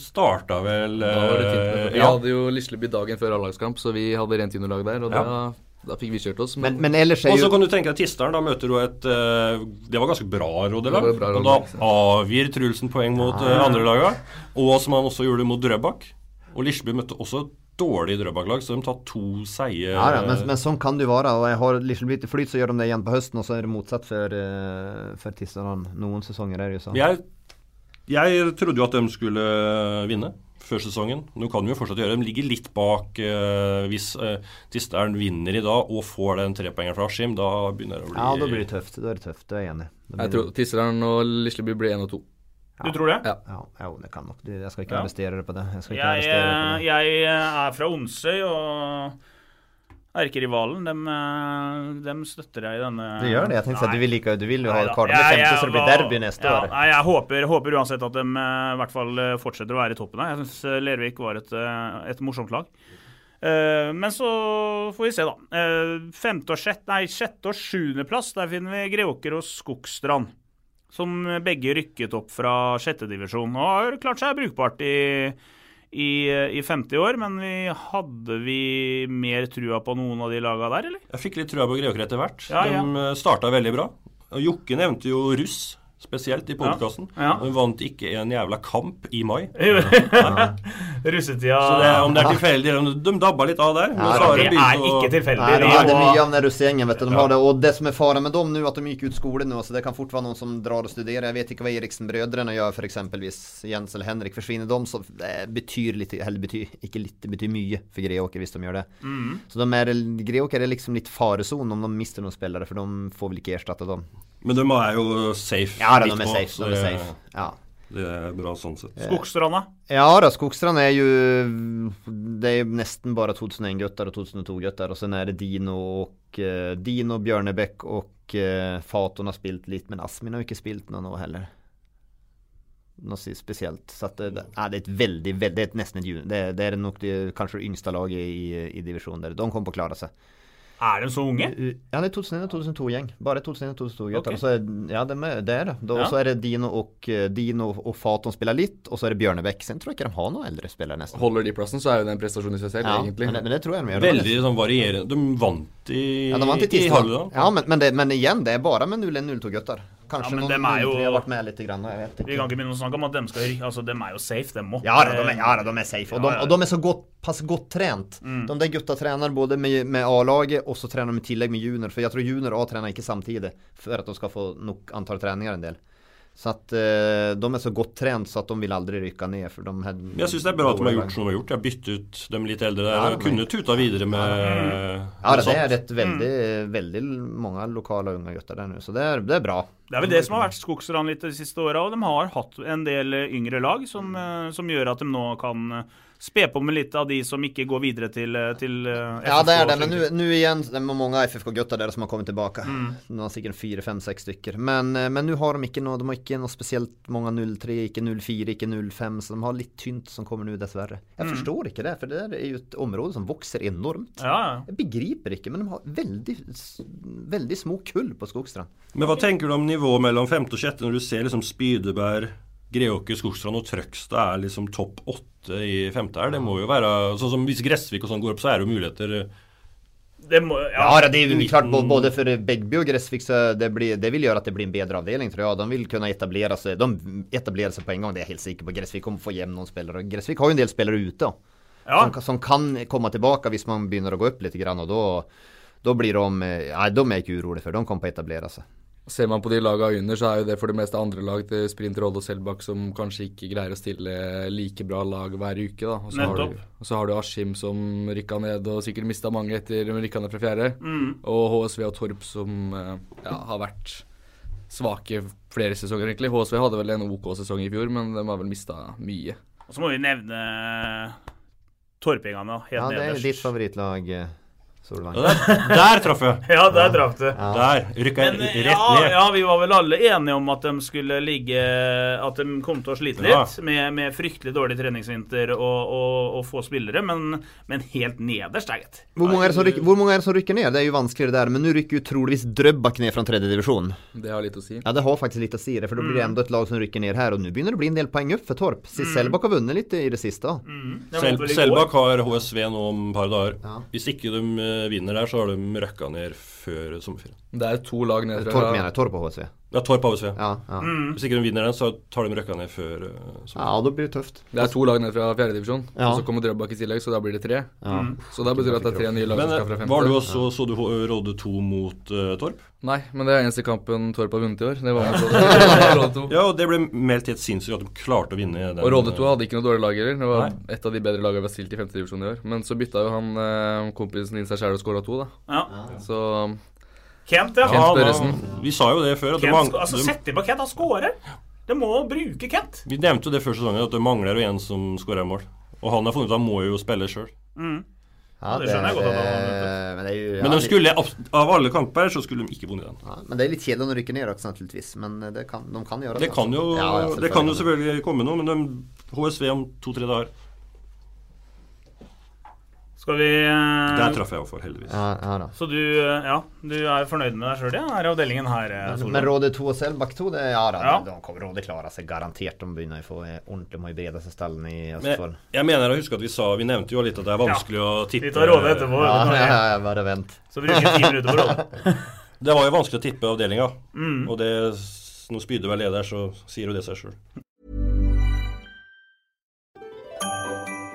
starta vel Da var det fint. eh, Vi ja. hadde jo Lisleby dagen før A-lagskamp, så vi hadde rent juniorlag der. Og Ja. da, da fikk vi kjørt oss. Men, men ellers er Og så kan du tenke deg Tisteren, da møter du et eh, Det var ganske bra rådelag. Og da avgir Trulsen poeng mot ja. andre laga. Og som han også gjorde mot Drøbak. Og Lisleby møtte også et dårlig Drøbak-lag, så de tar to seire. ja, men, men sånn kan det jo være. Og jeg har liksom i flyt, så gjør de det igjen på høsten, og så er det motsatt for, uh, for Tisdagen. Noen sesonger er det jo sånn. Jeg, jeg trodde jo at de skulle vinne før sesongen. Nå kan de jo fortsatt gjøre det. De ligger litt bak eh, hvis uh, Tisteren vinner i dag og får den trepoengeren fra Askim. Da begynner det å bli Ja, da blir det tøft. Da er det tøft, det er jeg enig. Jeg tror Tisteren og Lisleby blir én og to. Du tror det? Ja. Ja, jo, det kan nok. Du, Jeg skal ikke Ja. arrestere deg på det. Jeg skal ikke Jeg, på det. jeg er fra Onsøy, og erkerivalen, dem, eh, dem støtter jeg i denne Du gjør det? Jeg tenkte at du vil, like, du vil jo ha. Karl med Jeg- femte, jeg så det blir var- derby neste ja, år. Nei, jeg håper, håper uansett at de eh, i hvert fall eh, fortsetter å være i toppen her. Jeg syns Lervik var et, et morsomt lag. Eh, men så får vi se, da. Eh, femte og sjette, nei, sjette og sjuendeplass, der finner vi Greåker og Skogstrand. Som begge rykket opp fra sjettedivisjon og har klart seg brukbart i, i, i 50 år. Men vi, hadde vi mer trua på noen av de laga der, eller? Jeg fikk litt trua på Greåker etter hvert. Ja, ja. De eh, starta veldig bra. Og Jokke nevnte jo russ, spesielt i podkasten. Ja. hun vant ikke en jævla kamp i mai. Russetida Så det, om det er tilfeldig De dabba litt av der. Ja, Det er ikke tilfeldig. Nei, de Det hadde mye av den russegjengen, vet du. De har det, og det som er faren med dem nå, at de gikk ut skolen nå, så det kan fort være noen som drar og studerer. Jeg vet ikke hva Eriksen-brødrene gjør, for eksempel hvis Jens eller Henrik forsvinner. De så det betyr litt, eller betyr ikke litt, det betyr mye for Greåker hvis de gjør det. Mm. Så de er, Greåker er liksom litt faresonen om de mister noen spillere, for de får vel ikke erstatte dem. Men de er jo safe. Ja da, de er safe. så De er safe. Ja. Det er bra sånn sett. Skogstranda. Ja da, Skogstrand er jo Det er jo nesten bare 2001-gutter og 2002-gutter. Og så er det Dino og eh, Dino, Bjørnebekk og uh, Faton har spilt litt, men Asmin har ikke spilt noe nå heller. Noe si- spesielt. Så at det, det, ja, det er et veldig, veldig Det er nesten et junior. Det, det er nok det, kanskje det yngste laget i, i divisjonen der. De kommer på å klare seg. Er de så unge? Ja, det er 2001-2002-gjeng. Bare 2001 og 2002-gutter. Ok. Så er, ja, det er det. Er det. Da, Ja. Så er det Dino og, eh, Dino og Faton spiller litt, og så er det Bjørnebekk. Sen tror jeg ikke de har noen eldre spillere, nesten. Holder de plassen, så er jo det en prestasjon i seg selv, Ja, egentlig. men, det, men det tror jeg de gjør. Veldig sånn varierende. De vant i, Ja, de vant i i. Ja, men, men, det, men igjen, det er bare med 01-02-gutter. Kanskje Ja, men noen dem jo- 03 har vært med litt, grann, jeg vet Vi ikke. kan ikke begynne å snakke om at de skal. Altså, de er jo safe, dem òg. Ja, de er, ja de er safe. Og de, og de er så godt, pass godt trent. Mm. De der gutta trener både med, med A-laget, og så trener de i tillegg med junior. For jeg tror junior og A trener ikke samtidig, for at de skal få nok antall treninger en del. Så at eh, de er så godt trent så at de vil aldri rykke ned. For de had, jeg syns det er bra at de har gjort som de har gjort. De har byttet ut de litt eldre der. Ja, og kunne tuta videre med Ja, det er et veldig, veldig mange lokale unge gutter der nå, så det er, det er bra. Det er vel det som har vært Skogstrand litt de siste åra, og de har hatt en del yngre lag som, eh, som gjør at de nå kan spe på med litt av de som ikke går videre til, eh, til FFK. Ja, det er det, men nå nu, nu det er mange FFK-gutter der som har kommet tilbake. Mm. Det er sikkert fire, fem, seks stykker. Men, eh, nå har de ikke noe, de har ikke noe spesielt mange 03, ikke 04, ikke 05, så de har litt tynt som kommer nå, dessverre. Jeg Mm. forstår ikke det, for det er jo et område som vokser enormt. Ja, ja. Jeg begriper ikke, men de har veldig, veldig små kull på Skogstrand. Men hva tenker du om nivået mellom femte og sjette, når du ser liksom Spydeberg, Greåker, Skogstrand og Trøgstad er liksom topp åtte i femte her? Det må jo være sånn som Hvis Gressvik og sånn går opp, så er det jo muligheter. Det må, Ja, ja. det er jo klart både for Begby og Gressvik så det, blir, det vil gjøre at det blir en bedre avdeling tror jeg. De vil kunne etablere seg De etablerer seg på en gang, det er jeg helt sikker på. Gressvik kommer få hjem noen spillere. Gressvik har jo en del spillere ute ja. som, som kan komme tilbake hvis man begynner å gå opp litt. Grann, og da, da blir de eh, Nei, de er ikke urolig for. De kommer på å etablere seg. Ser man på de lagene under, så er jo det for det meste andre lag til Sprint, Rolle og Selbakk som kanskje ikke greier å stille like bra lag hver uke. da. Og så har du, og så har du Askim som rykka ned og sikkert mista mange etter de rykka ned fra fjerde. Mm. Og HSV og Torp som eh, ja, har vært svake flere sesonger, egentlig. HSV hadde vel en OK sesong i fjor, men de har vel mista mye. Og så må vi nevne Torpingene, helt Ja, det er nederst. ditt favorittlag, eh, der, der traff jeg! Ja, der traff du. Der rykka jeg rett ja, ned. ja, vi var vel alle enige om at de skulle ligge At de kom til å slite Ja. litt med, med fryktelig dårlig treningsvinter og, og, og få spillere, men, men helt nederst, da. Hvor mange, er det som rykker, hvor mange er det som rykker ned? Det er jo vanskeligere der, men nå rykker utroligvis troligvis Drøbak ned fra tredjedivisjon. Det har litt å si. Ja, det har faktisk litt å si, det, for da blir det enda et lag som rykker ned her, og nå begynner det å bli en del poeng opp for Torp. Sist Selbakk har vunnet litt i det siste. Mm. Selbakk har HSV nå om et par dager. Ja. Hvis ikke de eh, vinner der, så har de røkka ned før sommerferien. Det er to lag ned Torp mener jeg, Torp og HSV. Ja, Torp HSV. Ja, ja. Mm. Hvis ikke de vinner den, så tar de røkka ned før uh, ja, det blir det tøft. Det er to lag ned fra fjerdedivisjon, Ja. og så kommer Drøbak i tillegg, så da blir det tre. Ja. Så da betyr det at det er tre nye lag Men som eh, skal fra femte. var du også, så du H- Råde 2 mot uh, Torp? Nei, men det er eneste kampen Torp har vunnet i år. Det var mot Råde, Råde 2. Ja, og det ble meldt helt sinnssykt at de klarte å vinne den. Og Råde 2 hadde ikke noe dårlig lag heller. Det var Nei. et av de bedre lagene vi har stilt i femtedivisjon i år. Men så bytta jo han eh, kompisen inn seg sjæl og skåra to, da. Ja. Så Kent, ja. Kent Børresen. Vi sa jo det før. At Kent, det sko- altså, Sett inn på Kent, han scorer! Det må bruke Kent. vi nevnte jo det før sesongen, at det mangler jo en som skårer mål. Og han har funnet ut at han må jo spille sjøl. Mm. Ja, det skjønner jeg godt at det- Men det er jo ja, Men de skulle, av- alle kamper så skulle de ikke vunnet den. ja, Men det er litt kjedelig når de rykker ned det naturligvis. Men eh, det kan, de kan gjøre det. Det kan jo, altså. Ja, ja, det kan jo selvfølgelig komme noe, men de, HSV om to-tre dager Skal vi eh, Der traff jeg iallfall, heldigvis. Ja, ja da. Så du, eh, ja, du er fornøyd med deg sjøl, ja? Her i avdelingen her, eh, Men? Råde 2 og Selbakk 2, det, ja da, Ja. de kommer Råde klare seg garantert. De begynner å få ordentlig med brede seg stallen i Men Østfold. jeg mener å huske at vi sa Vi nevnte jo litt at det er vanskelig å tippe Vi tar rådet etterpå. Ja, ja, ja, bare vent. Så bruker vi ti minutter på Råde. Det var jo vanskelig å tippe avdelinga. Mm. Og det Nå spydde vel leder, så sier jo det seg sjøl.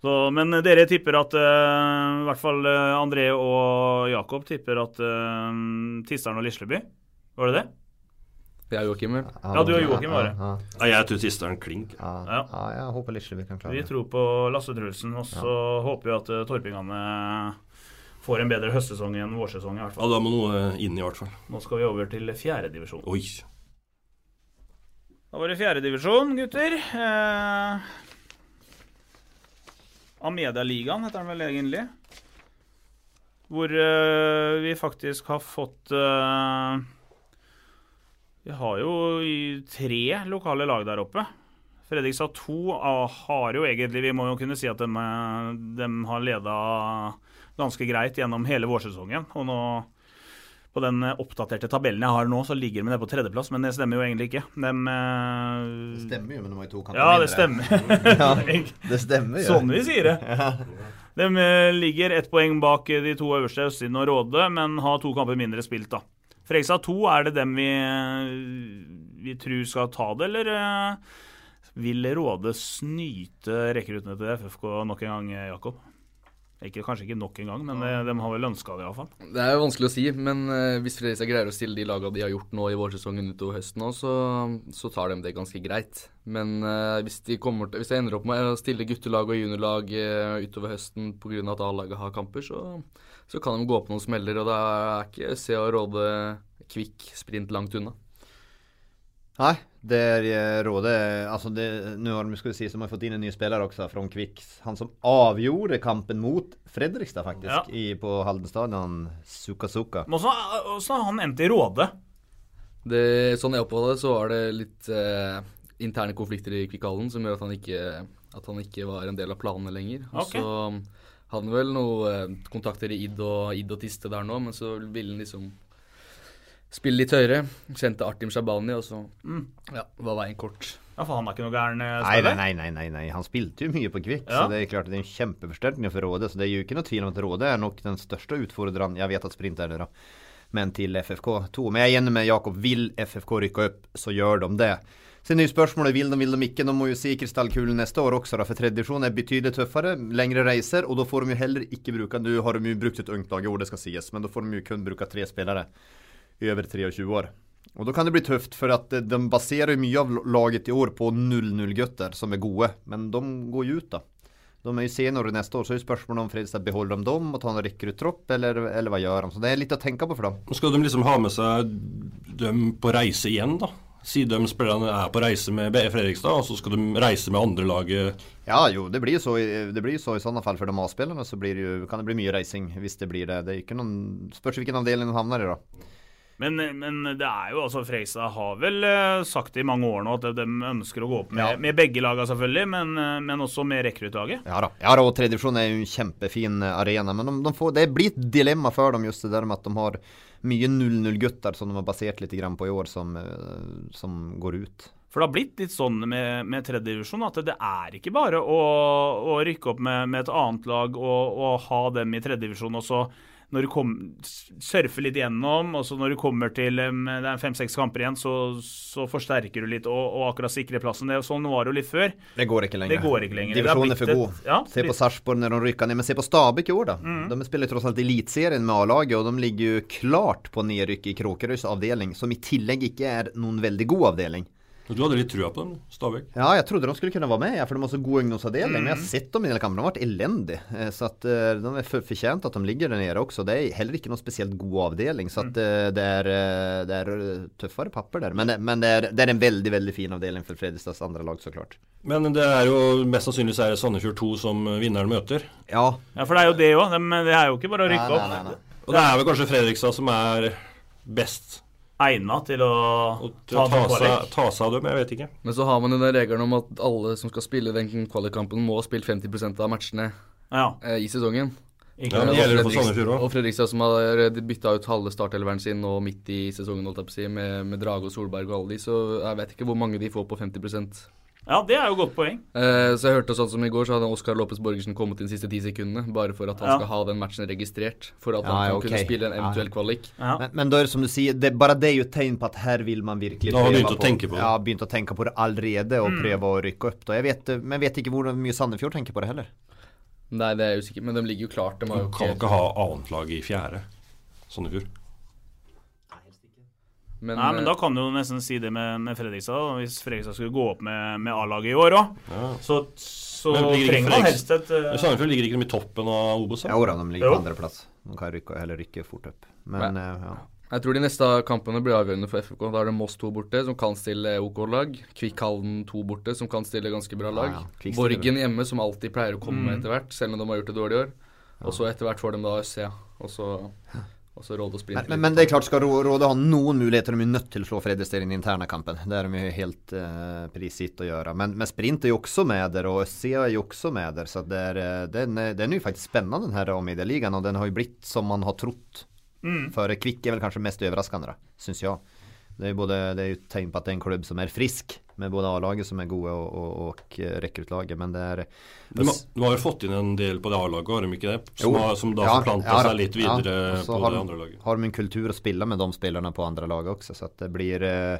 Så, men dere tipper at uh, I hvert fall eh, André og Jakob tipper at uh, Tisteren og Lisleby Var det det? og Joakim, vel. Ja, du og Joakim var det. Ja, Ja, jeg tror Tisteren klink. ja, Ja. ja. ja, jeg håper Lisleby kan klare Vi tror på Lasse Trulsen, og så håper vi at eh, torpingene får en bedre høstsesong enn vårsesong. i hvert fall. Ja, da må noe inn i hvert fall. Nå skal vi over til fjerdedivisjon. Oi. Da var det fjerdedivisjon, gutter. Eh, Amedia-ligaen heter den vel egentlig. Hvor uh, vi faktisk har fått uh, Vi har jo tre lokale lag der oppe. Fredrikstad 2 ah, har jo egentlig Vi må jo kunne si at de, eh, har leda ganske greit gjennom hele vårsesongen. Og nå på den eh, oppdaterte tabellen jeg har nå, så ligger de nede på tredjeplass, men det stemmer jo egentlig ikke. De, uh... Det stemmer jo, men de har to kamper Ja, det stemmer. ja, det stemmer jo. sånn vi sier det. De eh, ligger ett poeng bak eh, de to øverste, Østin og Råde, men har to kamper mindre spilt, da. Fredrikstad 2, er det dem vi, eh, vi tror skal ta det, eller eh, vil Råde snyte rekruttene til FFK nok en gang, eh, Jakob? Ikke, kanskje ikke nok en gang, men de, de har vel ønska det, iallfall. Det er jo vanskelig å si, men eh, hvis Fredrikstad greier å stille de lagene de har gjort nå i vårsesongen utover høsten òg, så, så tar de det ganske greit. Men uh, hvis, de kommer til, hvis de ender opp med å stille guttelag og juniorlag uh, utover høsten pga. at A-laget har kamper, så, så kan de gå på noen smeller. Og da er ikke Se å Råde kvikk sprint langt unna. Nei, er eh, Altså, det, nå har de vi si, som har fått inn en ny spiller også, fra Kvicks. Han som avgjorde kampen mot Fredrikstad, faktisk, Ja. i, på Halden stadion. Suka Suka. Men også, også har han endt i Råde. Det, sånn jeg oppfatter det, så var det litt eh, interne konflikter i Kvikkhallen som gjør at han ikke, at han ikke var en del av planene lenger. Og Ok. så hadde han vel noen eh, kontakter i Id og, Id og Tiste der nå, men så ville han liksom spille litt høyere. Kjente Artim Shabani, og så Mm. ja, var veien kort. Ja, for han er ikke noe gæren eh, spiller? nei, nei, nei, nei. Han spilte jo mye på Kvikk, Ja. så det er klart det er en kjempeforsterkning for Råde. Så det er jo ikke noe tvil om at Råde er nok den største utfordreren. Jeg vet at Sprint er det, da. Men til FFK2. Men jeg er enig med Jakob. Vil FFK rykke opp, så gjør de det. Så er jo spørsmålet vil de, vil de ikke. De må jo si krystallkulen neste år også, da, for tredje er betydelig tøffere. Lengre reiser, og da får de jo heller ikke bruke Nå har de jo brukt et ungt lag jo, det skal sies, men da får de jo kun bruke tre spillere over 23 år. Og da kan det bli tøft, for at eh, de baserer jo mye av laget i år på 0-0-gutter som er gode, men de går jo ut, da. De er jo senere neste år, så er jo spørsmålet om Fredrikstad beholder de dem og tar en rekryttropp, eller, eller hva gjør de? Så det er litt å tenke på for dem. Ska de liksom ha med seg dem på reise igjen, da. Si de spillerne er på reise med BF Fredrikstad, og så skal de reise med andre lag? Ja, jo, det blir jo så, det så i sånne fall for de A-spillerne, så blir det jo, kan det bli mye reising hvis det blir det. Det er ikke noen, spørs hvilken avdeling de havner i, da. Men, men det er jo altså Freisa har vel eh, sagt i mange år nå at de ønsker å gå opp med, Ja. med begge lagene, selvfølgelig, men, eh, men også med rekruttlaget. Ja da, ja og tredjedivisjon er jo en kjempefin eh, arena, men de, de får, det blir et dilemma for dem just det der med at de har mye 0-0-gutter som de har basert litt på i år, som, som går ut. For det har blitt litt sånn med, med tredjedivisjon at det er ikke bare å, å rykke opp med, med et annet lag og, og ha dem i tredjedivisjon, og så når du kom, surfer litt gjennom, og så når du kommer til um, det er fem-seks kamper igjen, så, så forsterker du litt og, og akkurat sikrer plassen. Det, sånn var det jo litt før. Det går ikke lenger. Det går ikke lenger. Divisjonen er for god. ja, se på Sarpsborg når de rykker ned, men se på Stabæk i år, da. Mm. De spiller tross alt Eliteserien med A-laget, og de ligger jo klart på nedrykk i Kråkerøys avdeling, som i tillegg ikke er noen veldig god avdeling. Og Du hadde litt trua på dem, Stabæk? Ja, jeg trodde de skulle kunne være med, ja, for de har så god ungdomsavdeling. Men jeg har sett dem i denne kampen, de har vært elendige. Eh, Så at eh, de er fortjent at de ligger der nede også. Det er heller ikke noen spesielt god avdeling, så at eh, det er, det er tøffere papper der. Men, det- men det, er, det er en veldig, veldig fin avdeling for Fredrikstads andre lag, så klart. Men det er jo mest sannsynlig så er det Sandefjord 2 som vinneren møter. Ja. Ja, for det er jo det òg. Det er jo ikke bare å rykke Nei, nei, nei, opp. Og det er vel kanskje Fredrikstad som er best Egna til å å ta ta seg, ta seg av dem, jeg vet ikke. Men så har man jo den regelen om at alle som skal spille den kvalikkampen, må ha spilt 50% av matchene Ja, eh, i sesongen. ikke Ja, det gjelder for Sandefjord òg. Og Fredrikstad som har bytta ut halve startelveren sin nå midt i sesongen, holdt jeg på å si, med, med Drage og Solberg og alle de, så jeg vet ikke hvor mange de får på 50 ja, det er jo godt poeng. eh, Så jeg hørte sånn som i går, så hadde Oskar Lopez Borgersen kommet inn de siste ti sekundene, bare for at han Ja. skal ha den matchen registrert, for at Ja, han okay. kunne spille en Ja. eventuell kvalik. Ja. Men, men da er det som du sier, det, bare det er jo tegn på at her vil man virkelig prøve begynt å tenke på det. Ja, begynt å tenke på det allerede, og prøve å rykke opp. Da. Jeg vet, men jeg vet ikke hvor mye Sandefjord tenker på det heller. Nei, det er jeg usikker, men de ligger jo klart. De har Du jo kan ikke ikke ha annetlag i fjerde. Sandefjord. Men, Nei, men eh, da kan du jo nesten si det med, med Fredrikstad. Hvis Fredrikstad skulle gå opp med, med A-laget i år òg, Ja. så, så Men ligger ikke trenger man helst et uh... Sandefjord ligger ikke de i toppen av Obos? Ja, da, de ligger Jo. på andreplass. De kan rykke, heller rykke fort opp. Men eh, ja. Jeg tror de neste kampene blir avgjørende for FFK. Da er det Moss 2 borte, som kan stille OK-lag. Kvikk Halden 2 borte, som kan stille ganske bra lag. Ja, ja. Borgen hjemme, som alltid pleier å komme Mm. etter hvert, selv om de har gjort det dårlig i år. Og så etter hvert får de da Øssia, og så, og Råd og Men, men, men det er klart, skal Råde ha noen muligheter, de er nødt til å slå Fredrikstad i den interne kampen. Det er de jo helt eh, prisgitt å gjøre. Men, men Sprint er jo også med der, og Østsida er jo også med der. Så det er, eh, den, er- den er jo faktisk spennende, den her A-medialigaen. Og den har jo blitt som man har trodd. Mm. For Kvikk er vel kanskje mest overraskende, syns jeg. Det er, både, det er jo et tegn på at det er en klubb som er frisk, med både A-laget som er gode, og, og, og rekruttlaget. Men det er du, har- har jo fått inn en del på det A-laget, har de ikke det? Som, har, som da Ja, forplanta ja seg litt videre ja. på det de- andre laget. har de en kultur å spille med de spillerne på andre laget også, så at det blir eh,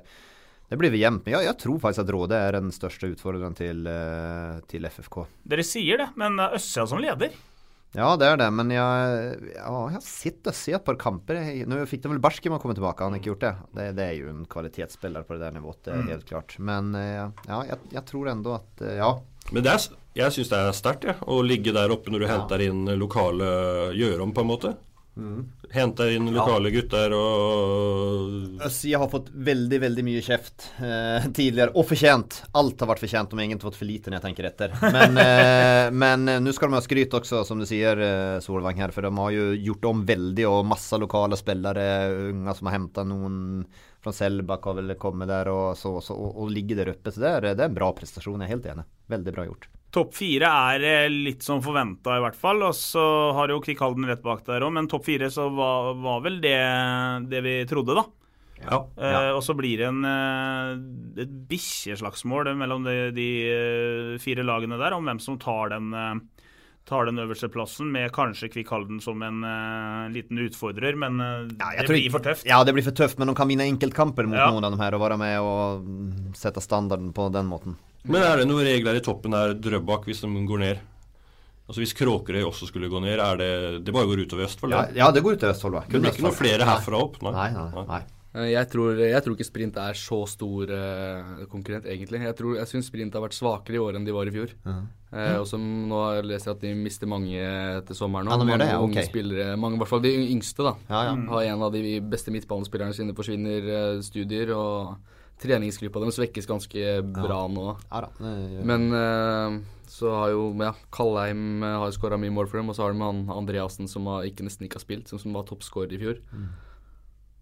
det blir jevnt. Men jeg, jeg tror faktisk at Råde er den største utfordreren til, eh, til FFK. Dere sier det, men er som leder. Ja, det er det, men jeg, ja, jeg sitter og ser par kamper. Jeg- Nå fikk de vel Barskiman komme tilbake, han har ikke gjort det. det. Det er jo en kvalitetsspiller på det der nivået, det er helt klart. Men eh, ja, jeg, jeg tror enda at eh, ja. Men det er, jeg syns det er sterkt ja, å ligge der oppe når du henter inn lokale gjørom, på en måte. Mm. Hente inn lokale gutter og Øssia har fått veldig, veldig mye kjeft eh, tidligere, og fortjent. Alt har vært fortjent, har egentlig fått for lite når jeg tenker etter. Men, eh, eh, nå skal de ha skryt også, som du sier, eh, Solvang her, for de har jo gjort om veldig, og masse lokale spillere, unge som har hentet noen fra Selbakk har vel kommet der og, så, så, og, og ligger der oppe. Så det er, det er en bra prestasjon, jeg er helt enig. Veldig bra gjort. Topp fire er eh, litt som forventa, i hvert fall. Og så har jo Kvikk Halden rett bak der òg, men topp fire så var, var vel det, det vi trodde, da. Ja. Eh, og så blir det en, eh, et bikkjeslagsmål mellom de, de eh, fire lagene der om hvem som tar den, tar den øverste plassen, med kanskje Kvikk Halden som en uh, liten utfordrer. Men Ja, det blir for tøft. Ja, det blir for tøft, men de kan vinne enkeltkamper mot Ja. noen av dem her og være med og sette standarden på den måten. Men er det noen regler i toppen her, Drøbak, hvis de går ned? Altså Hvis Kråkerøy også skulle gå ned, er det Det bare går utover Østfold? Ja, det? ja det går utover Østfold, da. Det blir ikke noen flere herfra opp? Nei, nei, nei. nei. Jeg tror, jeg tror ikke sprint er så stor uh, konkurrent, egentlig. Jeg, tror- jeg syns sprint har vært svakere i år enn de var i fjor. Eh, og som nå leser jeg at de mister mange til sommeren nå. Ja, mange det, ja, unge ok. spillere, mange, i hvert fall de yngste, da. Ja, ja. Har en av de beste midtbanespillerne sine forsvinner eh, studier, og treningsgruppa deres svekkes ganske bra nå. Ja da. Men uh, så har jo ja, Kallheim eh, har skåra mye mål for dem, og så har de han Andreassen som har, ikke, nesten ikke har spilt, som, som var toppskårer i fjor.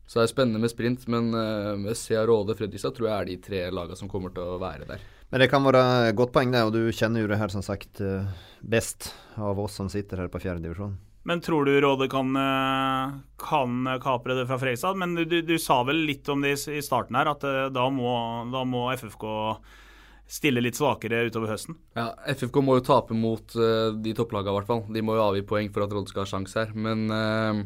Så det er spennende med sprint, men uh, SEA Råde, Fredrikstad tror jeg er de tre lagene som kommer til å være der. Men det kan være godt poeng, det. Og du kjenner jo det her som sagt best av oss som sitter her på fjerdedivisjon. Men tror du Rådet kan, eh, kan kapre det fra Fredrikstad? Men du, du, sa vel litt om det i starten her, at eh, da må, da må FFK stille litt svakere utover høsten? Ja, FFK må jo tape mot uh, de topplagene, i hvert fall. De må jo avgi poeng for at Råde skal ha sjanse her. Men uh,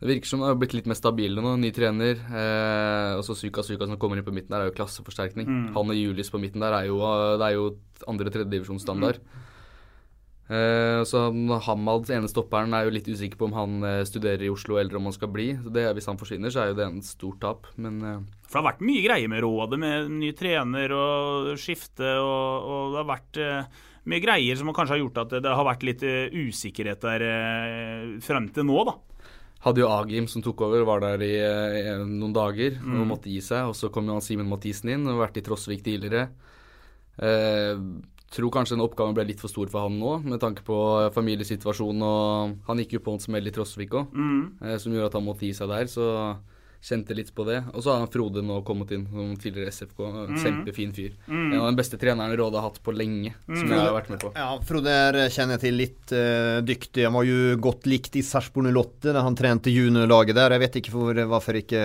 det virker som det har blitt litt mer stabile nå. Ny trener. Uh, og så Suka Suka som kommer inn på midten der, er jo klasseforsterkning. Han og Julius på midten der er jo, det er jo andre-tredjedivisjonsstandard. Eh, så Hamad, ene stopperen, er jo litt usikker på om han eh, studerer i Oslo eller om han skal bli. Så det, hvis han forsvinner, så er jo det en stort tap. Men eh, For det har vært mye greier med Rådet, med ny trener og skifte, og, og det har vært eh, mye greier som kanskje har gjort at det, har vært litt eh, usikkerhet der eh, frem til nå, da. hadde jo Agim som tok over, var der i, i noen dager og måtte gi seg. Og så kom jo han Simen Mathisen inn, og vært i Trosvik tidligere. Eh, tror kanskje den oppgaven ble litt for stor for han nå, med tanke på familiesituasjonen. Og han gikk jo på en smell i Trosvik òg, mm. som gjorde at han måtte gi seg der. Så kjente litt på det. Og så har Frode nå kommet inn som tidligere SFK. En Kjempefin fyr. En av de beste trenerne Råde har hatt på lenge, som jeg har vært med på. Ja, Frode er, kjenner jeg til litt uh, dyktig. Han var jo godt likt i Sarpsborg 08 da han trente juniorlaget der. Jeg vet ikke hvor, hvorfor, ikke,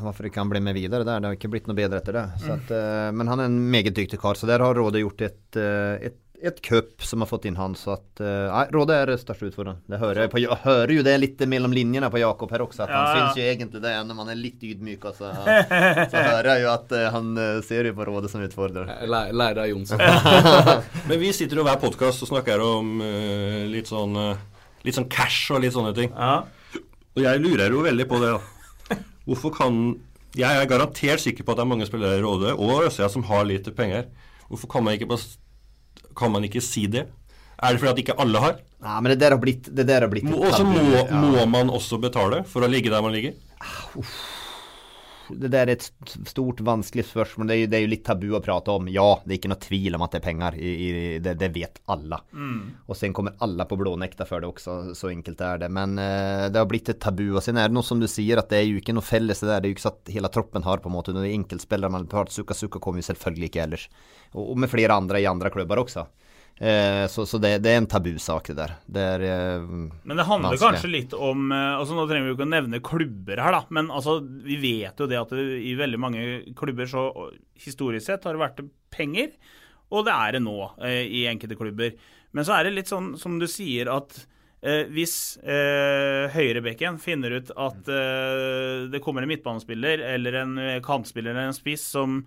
hvorfor ikke han ble med videre der. Det har ikke blitt noe bedre etter det. Så at, uh, men han er en meget dyktig kar, så der har Råde gjort et, uh, et et cup som har fått inn han, så at eh, Nei, Råde er. Det hører jeg, på, jeg hører jo det litt mellom linjene på Jakob her også, at han Ja, ja. syns jo egentlig det når man er litt ydmyk. Altså. Så hører jeg jo at eh, han eh, ser jo på Råde som utfordrer. Lærer av Jonsson. Men vi sitter jo hver podkast og snakker om uh, litt sånn uh, Litt sånn cash og litt sånne ting. Ja. Og jeg lurer jo veldig på det. da. Hvorfor kan Jeg er garantert sikker på at det er mange spillere i Råde og Øsøya som har lite penger. Hvorfor kan man ikke, bare, kan man ikke si det? Er det fordi at ikke alle har? Nei, men det der har blitt, det der har blitt Og så må, ja. må man også betale for å ligge der man ligger? Det der er et stort, vanskelig spørsmål. Det er, jo, det er jo litt tabu å prate om. Ja, det er ikke noe tvil om at det er penger. I, i, det, det vet alle. Og sen kommer alle på blånekta for det også. Så enkelt er det. Men eh, det har blitt et tabu. Og sen er det noe som du sier, at det er jo ikke noe felles det der. Det er jo ikke så at hele troppen har på en måte. Når enkeltspillere man har Suka Suka kommer jo selvfølgelig ikke ellers. Og, og med flere andre i andre klubber også. Eh, så så det, det er en tabusak, det der. Det er eh, Men det handler Vanskelig. kanskje litt om eh, altså Nå trenger vi jo ikke å nevne klubber her, da. Men altså, vi vet jo det at det, i veldig mange klubber så historisk sett har det vært penger. Og det er det nå eh, i enkelte klubber. Men så er det litt sånn som du sier at eh, hvis eh, høyrebekken finner ut at det kommer en midtbanespiller eller en kantspiller eller en spiss som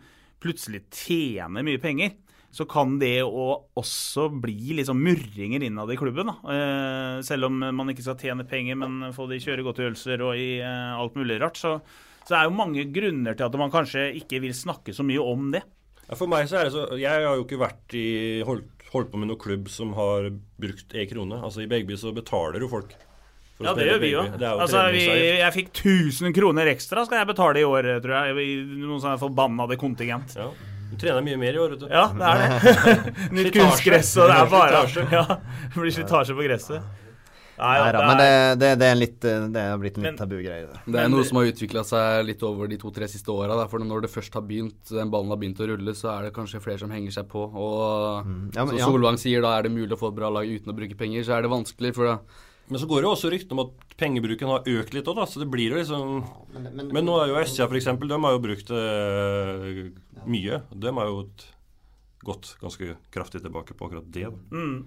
plutselig tjener mye penger, så kan det også bli liksom murringer innad i klubben. Da. Eh, selv om man ikke skal tjene penger, men få det i kjøregodtgjørelser og i eh, alt mulig rart. Så, så det er jo mange grunner til at man kanskje ikke vil snakke så mye om det. Ja, for meg så er det så Jeg har jo ikke vært i holdt, holdt på med noen klubb som har brukt ei krone. Altså I Begby så betaler jo folk. Ja, det gjør vi jo. Det Altså, vi, jeg fikk 1000 kroner ekstra skal jeg betale i år, tror jeg. I noen sånne forbannede kontingent. Ja. Du trener mye mer i år, vet du. Ja, det er det. Nytt kunstgress, og det er bare Ja, det blir slitasje på gresset. Nei, ja, Nei da, det men det, er, det, det er litt eh, Det har blitt en litt tabugreie. det. Det er noe som har utvikla seg litt over de to-tre siste åra. For når det først har begynt, den ballen har begynt å rulle, så er det kanskje flere som henger seg på. Og Ja, men- som ja. Solvang sier, da er det mulig å få et bra lag uten å bruke penger. Så er det vanskelig, for da Men så går det jo også rykter om at pengebruken har økt litt òg, da. Så det blir jo liksom Men, men, Men nå er jo SCA f.eks. De har jo brukt eh, mye. De har jo gått ganske kraftig tilbake på akkurat det. Da. Mm.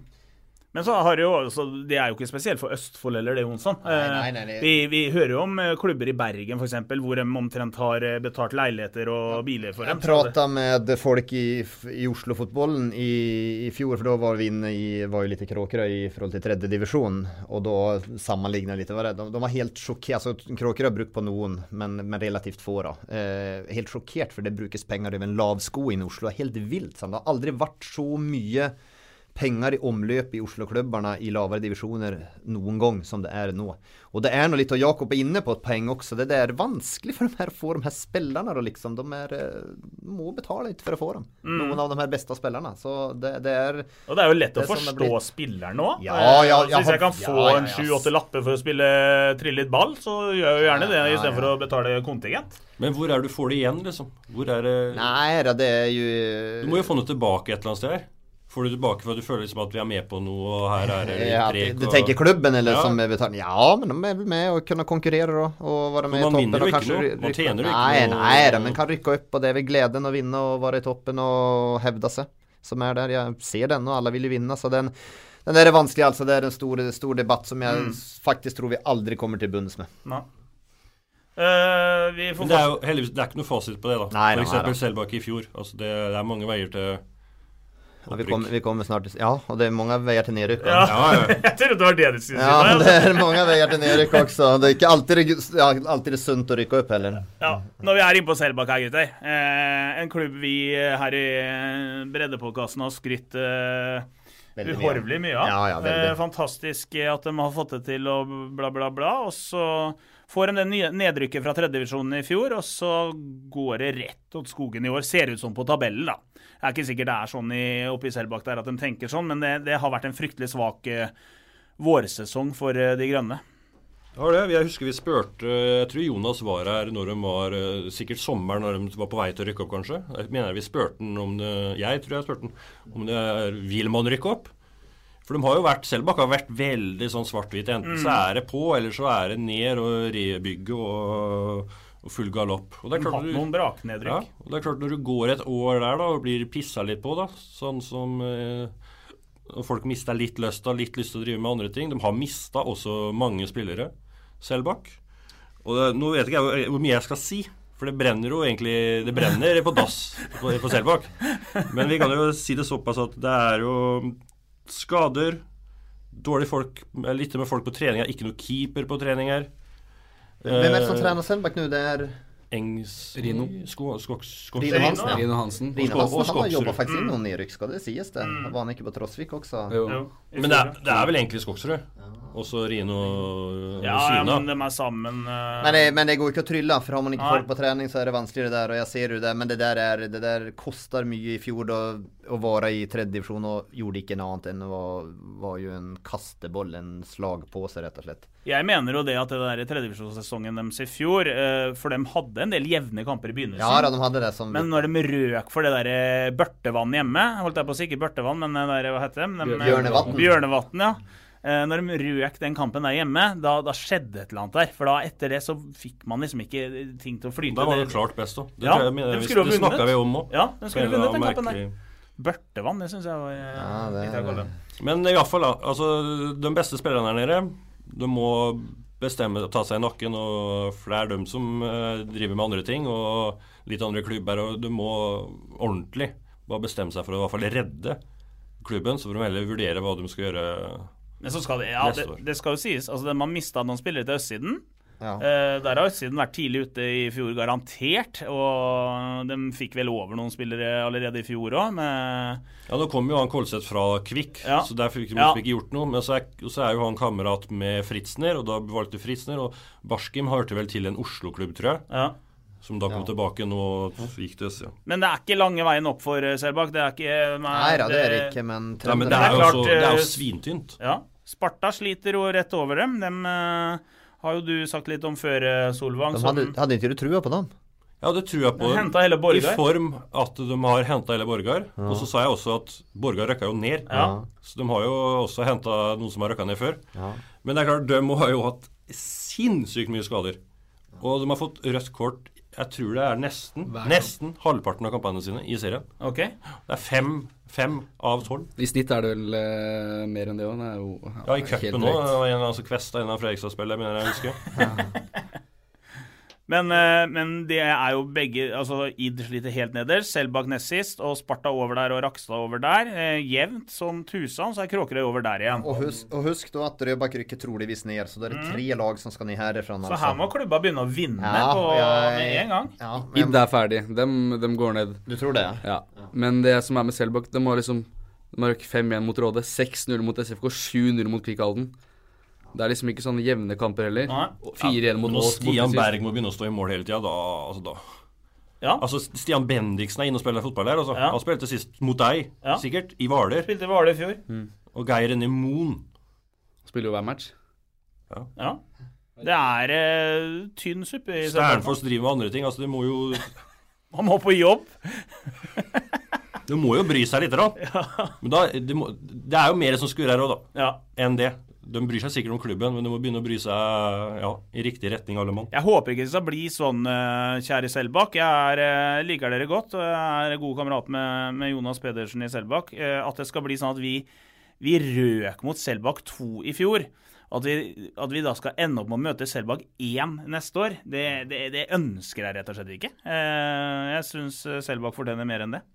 Men så har jo også, det er jo ikke spesielt for Østfold eller det, Jonsson. Nei, nei, nei, Vi, vi hører jo om eh, klubber i Bergen f.eks. hvor de omtrent har eh, betalt leiligheter og biler for dem. Jeg prata med folk i, i Oslo-fotballen i, i fjor, for da var vi inne i var jo litt i Kråkerøy i forhold til tredje divisjon. Og da sammenligna litt. De, de var helt sjokkert. Altså, Kråkerøy har brukt på noen, men, men relativt få. da. Eh, helt sjokkert, for det brukes penger over en lav sko i Oslo. Helt vilt. sant? Det har aldri vært så mye penger i omløp i Oslo-klubbene i lavere divisjoner noen gang som det er nå. Og det er noe litt, og Jakob er inne på et poeng også, det er vanskelig for de her, å få de her spillerne. liksom. De er, eh, må betale litt for å få dem. Mm. Noen av de her beste spillerne. Så det, det er Og det er jo lett å forstå blitt... spilleren nå. Ja, Eh, ja, ja, hvis jeg kan få ja, ja, en ja. sju-åtte lapper for å spille trille litt ball, så gjør jeg jo gjerne det Ja, ja, istedenfor ja. å betale kontingent. Men hvor er det du får det igjen, liksom? Hvor er det Nei det er jo Du må jo få noe tilbake et eller annet sted her. Får du tilbake for at du føler liksom at vi er med på noe, og her er det ja, prek Du tenker klubben, eller Ja. som er betalt? Ja, men de er vel med og kunne konkurrere da, og være med man i toppen. vinner jo ikke noe. Man tjener jo ikke nei, noe. Nei da, men kan rykke opp, og det er vel gleden å vinne og være i toppen og hevde seg, som er der. Jeg ser den, og alle vil jo vinne, så den den der er vanskelig, altså. Det er en stor, stor debatt som jeg Mm. faktisk tror vi aldri kommer til bunns med. Nei. Uh, vi får det er jo heldigvis det er ikke noe fasit på det, da. F.eks. Nei. Selbakk i fjor. Altså det, det er mange veier til Ja, vi, kommer, vi kommer snart til Ja, og det er mange veier til nedrykk. Ja. Ja. Ja, ja. Jeg trodde det var det du skulle si. Ja, det er mange veier til nedrykk også. Det er ikke alltid ja, alltid det sunt å rykke opp heller. Ja, når vi er inne på Selbakk her, gutter. Eh, en klubb vi her i eh, Breddepodkasten har skrytt eh. Uhorvelig mye av. Ja, ja, veldig. eh, fantastisk at de har fått det til og bla, bla, bla. Og så får de det nedrykket fra tredjedivisjonen i fjor, og så går det rett åt skogen i år. Ser ut som på tabellen, da. Det er ikke sikkert det er sånn i, oppe i Selbakk der at de tenker sånn, men det, det har vært en fryktelig svak eh, vårsesong for eh, de grønne. Ja, det. Jeg husker vi spurte Jeg tror Jonas var her når de var eh, Sikkert sommeren når de var på vei til å rykke opp, kanskje. Jeg mener vi spurte han om det Jeg tror jeg spurte han om det er Vil man rykke opp? For de har jo vært Selbakk har vært veldig sånn svart-hvit. Enten så er det på, eller så er det ned og rebygge og, og full galopp. Og det er De har hatt noen braknedrykk. Ja, og det er klart Når du går et år der da og blir pissa litt på, da sånn som eh, folk mister litt lysta, litt lyst til å drive med andre ting De har mista også mange spillere, Selbakk. Og det, nå vet ikke jeg hvor mye jeg skal si, for det brenner jo egentlig Det brenner på dass på, på Selbakk. Men vi kan jo si det såpass at det er jo skader, dårlige folk, Litt med folk på treninger, ikke noe keeper på treninger. Hvem er det som Eh, trener Selbakk nå? Det er Engs... Rino. Sko, skoks, Rino Hansen. Ja. Rino Hansen. Han har jobba faktisk inn noen nedrykk, skal det sies det. Var han ikke på Trosvik også? Jo. Jo, Men det er, det er vel egentlig Skogsrud. Og så Rino og Syna. ja, men de er sammen. Uh... Men det, men det går ikke å trylle, for har man ikke Nei. folk på trening, så er det vanskeligere der. Og jeg ser jo det, men det der, er, det der koster mye i fjor da, å være i tredje divisjon, og gjorde ikke noe annet enn å var, var jo en kasteboll, en slagpose, rett og slett. Jeg mener jo det at det der tredjevisjonssesongen deres i fjor eh, For de hadde en del jevne kamper i begynnelsen. Ja da, de hadde det som Men når de røk for det der eh, børtevann hjemme Holdt jeg på å si ikke børtevann, men det der, hva heter det? De, Bjørnevatn. Bjørnevatn, ja. Eh, Når de røk den kampen der hjemme, da, da skjedde et eller annet der. For da etter det så fikk man liksom ikke ting til å flyte. Da var det klart best, òg. Det, Ja, jeg, de vi- det snakka vi om òg. Ja, de skulle vunnet den kampen der. Børtevann, det syns jeg var eh, Ja, det litt. Men iallfall, da. Altså, de beste spillerne her nede, de må bestemme ta seg i nakken. Og, for det er dem som eh, driver med andre ting, og litt andre klubber. Og du må ordentlig bare bestemme seg for å i hvert fall redde klubben. Så får de heller vurdere hva de skal gjøre. Men så skal det, ja, det, det skal jo sies. Altså, man mista noen spillere til østsiden. ja. Eh, der har østsiden vært tidlig ute i fjor, garantert. Og de fikk vel over noen spillere allerede i fjor òg, Ja, Nå kom jo han Kolseth fra Kvikk, Ja. så der fikk de Ja. ikke gjort noe. Men så er, så er jo han kamerat med Fritzner, og da valgte Fritzner. Og Barskim hørte vel til en Oslo-klubb, tror jeg, ja. Som da kom Ja. tilbake nå og gikk til øst. Ja. Men det er ikke lange veien opp for eh, Selbakk. Det er ikke Nei da, det er det ikke, men Nei, men det Det er jo, klart, så, det er jo eh, svintynt. Ja. Sparta sliter jo rett over dem. Dem uh, har jo du sagt litt om før, eh, Solvang. de som hadde, hadde ikke du trua på dem? Ja, det tror jeg på. henta hele I form at de har henta hele Borgar. Og så sa jeg også at Borgar røkka jo ned. Ja. Så de har jo også henta noen som har røkka ned før. Ja. Men det er klart, de har jo hatt sinnssykt mye skader. Og de har fått rødt kort jeg tror det er nesten, nesten halvparten av kampene sine i serien. Okay. Det er fem, fem av tolv. I snitt er det vel uh, mer enn det òg. Det er Ja, i helt cupen nå. drøyt. det var En altså Kvesta, en av Fredrikstad-spillerne, mener jeg å huske. Men, eh, men det er jo begge Altså Id sliter helt nederst, Selbakk nest sist, og Sparta over der og Rakstad over der. Eh, jevnt som tusen, så er Kråkerøy over der igjen. Og husk, og husk da at Rødbakk rykker troligvis ned, så det er tre tre lag som skal ned herfra. Mm. Så her må klubba begynne å vinne Ja, på, jeg- med en gang. ja, Id er ferdig. Dem, dem går ned. Du tror det? Ja. Men det som er med Selbakk, de har liksom De har røkt 5-1 mot Råde, 6-0 mot SFK, 7-0 mot Kvikk Halden. Det er liksom ikke sånne jevne kamper heller. Nei. Og 4-1 mot Når Stian. Berg må begynne å stå i mål hele tida, da, altså, da Ja. Altså, Stian Bendiksen er inne og spiller fotball der. Altså. Ja. Han spilte sist mot deg, Ja. sikkert, i Hvaler. Spilte i Hvaler i fjor. Og Geir René Moen. Spiller jo hver match. Ja. Det er eh, tynn suppe i Sternfoss driver med andre ting. Altså, det må jo Han må på jobb. Du må jo bry seg litt, da. Men da, det, må, det er jo mer som skurrer her òg, da, Ja. enn det. De bryr seg sikkert om klubben, men de må begynne å bry seg ja, i riktig retning, alle mann. Jeg håper ikke det skal bli sånn, eh, kjære Selbakk. Jeg er, eh, liker dere godt. Jeg er god kamerat med, med Jonas Pedersen i Selbakk. Eh, At det skal bli sånn at vi, vi røk mot Selbakk 2 i fjor. At vi, at vi da skal ende opp med å møte Selbakk 1 neste år, det, det, det ønsker jeg rett og slett ikke. Jeg syns Selbakk fortjener mer enn det.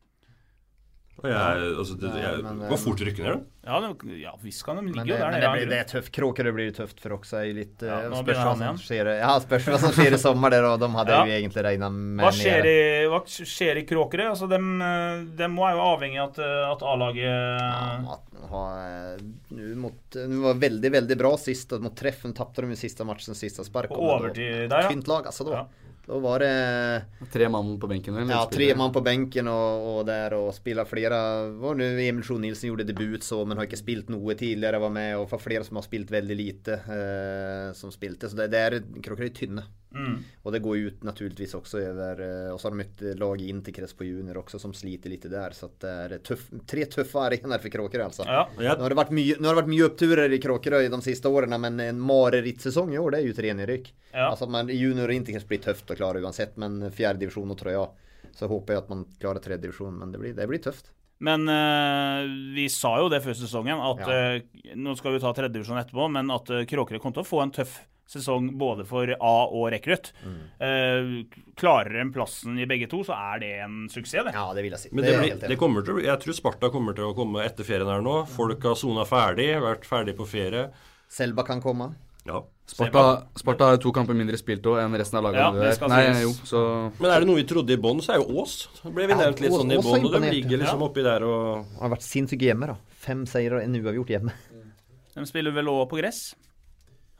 Og jeg, altså, det, men, går fort rykke ned, da. Ja, det, ja visst kan de Men ligge det, jo der men det, blir, det er tøft. Kråkerø blir jo tøft for også. Litt, Ja, eh, nå spørs begynner hva han som igjen. skjer Ja, spørs hva som skjer i sommer der, og de hadde Ja. jo egentlig regna med Hva skjer, i, hva skjer i Kråkerø? Altså, de, de må er jo avhengig av at, eh, at A-laget eh, nu var veldig, veldig bra sist. og Mot treffen tapte de i siste matchen, siste spark. på overtid der, ja. Tynt lag, altså. Da, Ja. Da var det Tre mann på benken. Eller? ja, tre mann på benken og, og der og spiller flere. Var nu Emil Sjo Nilsen gjorde debut så, men har ikke spilt noe tidligere. Var med og for flere som har spilt veldig lite, eh, som spilte. Så det, det er Kråkerøy tynne. Mm. Og det går ut naturligvis også over eh, Og så har de møtt lag i Interkrets på junior også som sliter litt der. Så at det er tøff, tre tøffe arenaer for Kråkerøy, altså. Ja. Jeg, Nå har det vært mye, nå har det vært mye oppturer i Kråkerøy de siste årene, men en marerittsesong i år, det er jo tre nedrykk. Ja. Altså, man, junior og Interkrets blir tøft å klare uansett, men fjerdedivisjon og trøya, så håper jeg at man klarer tredjedivisjon. Men det blir, det blir tøft. Men uh, vi sa jo det før sesongen, at Ja. uh, nå skal vi ta tredjedivisjon etterpå, men at uh, Kråkerøy kommer til å få en tøff sesong både for A og rekrutt. Eh, klarer en plassen i begge to, så er det en suksess, det. Ja, det vil jeg si. men er det, blir, det kommer til å bli Jeg tror Sparta kommer til å komme etter ferien her nå. Folk har sona ferdig, vært ferdig på ferie. Selba kan komme. Ja. Sparta, Sparta har to kamper mindre spilt òg enn resten av Ja, det skal Nei, jo, så Men er det noe vi trodde i bånn, så er jo Ås. Så ble vi Ja, nevnt litt Ås- sånn i bånn, og de ligger liksom Ja. oppi der og Han har vært sinnssyke hjemme, da. Fem seire og en uavgjort hjemme. De spiller vel òg på gress?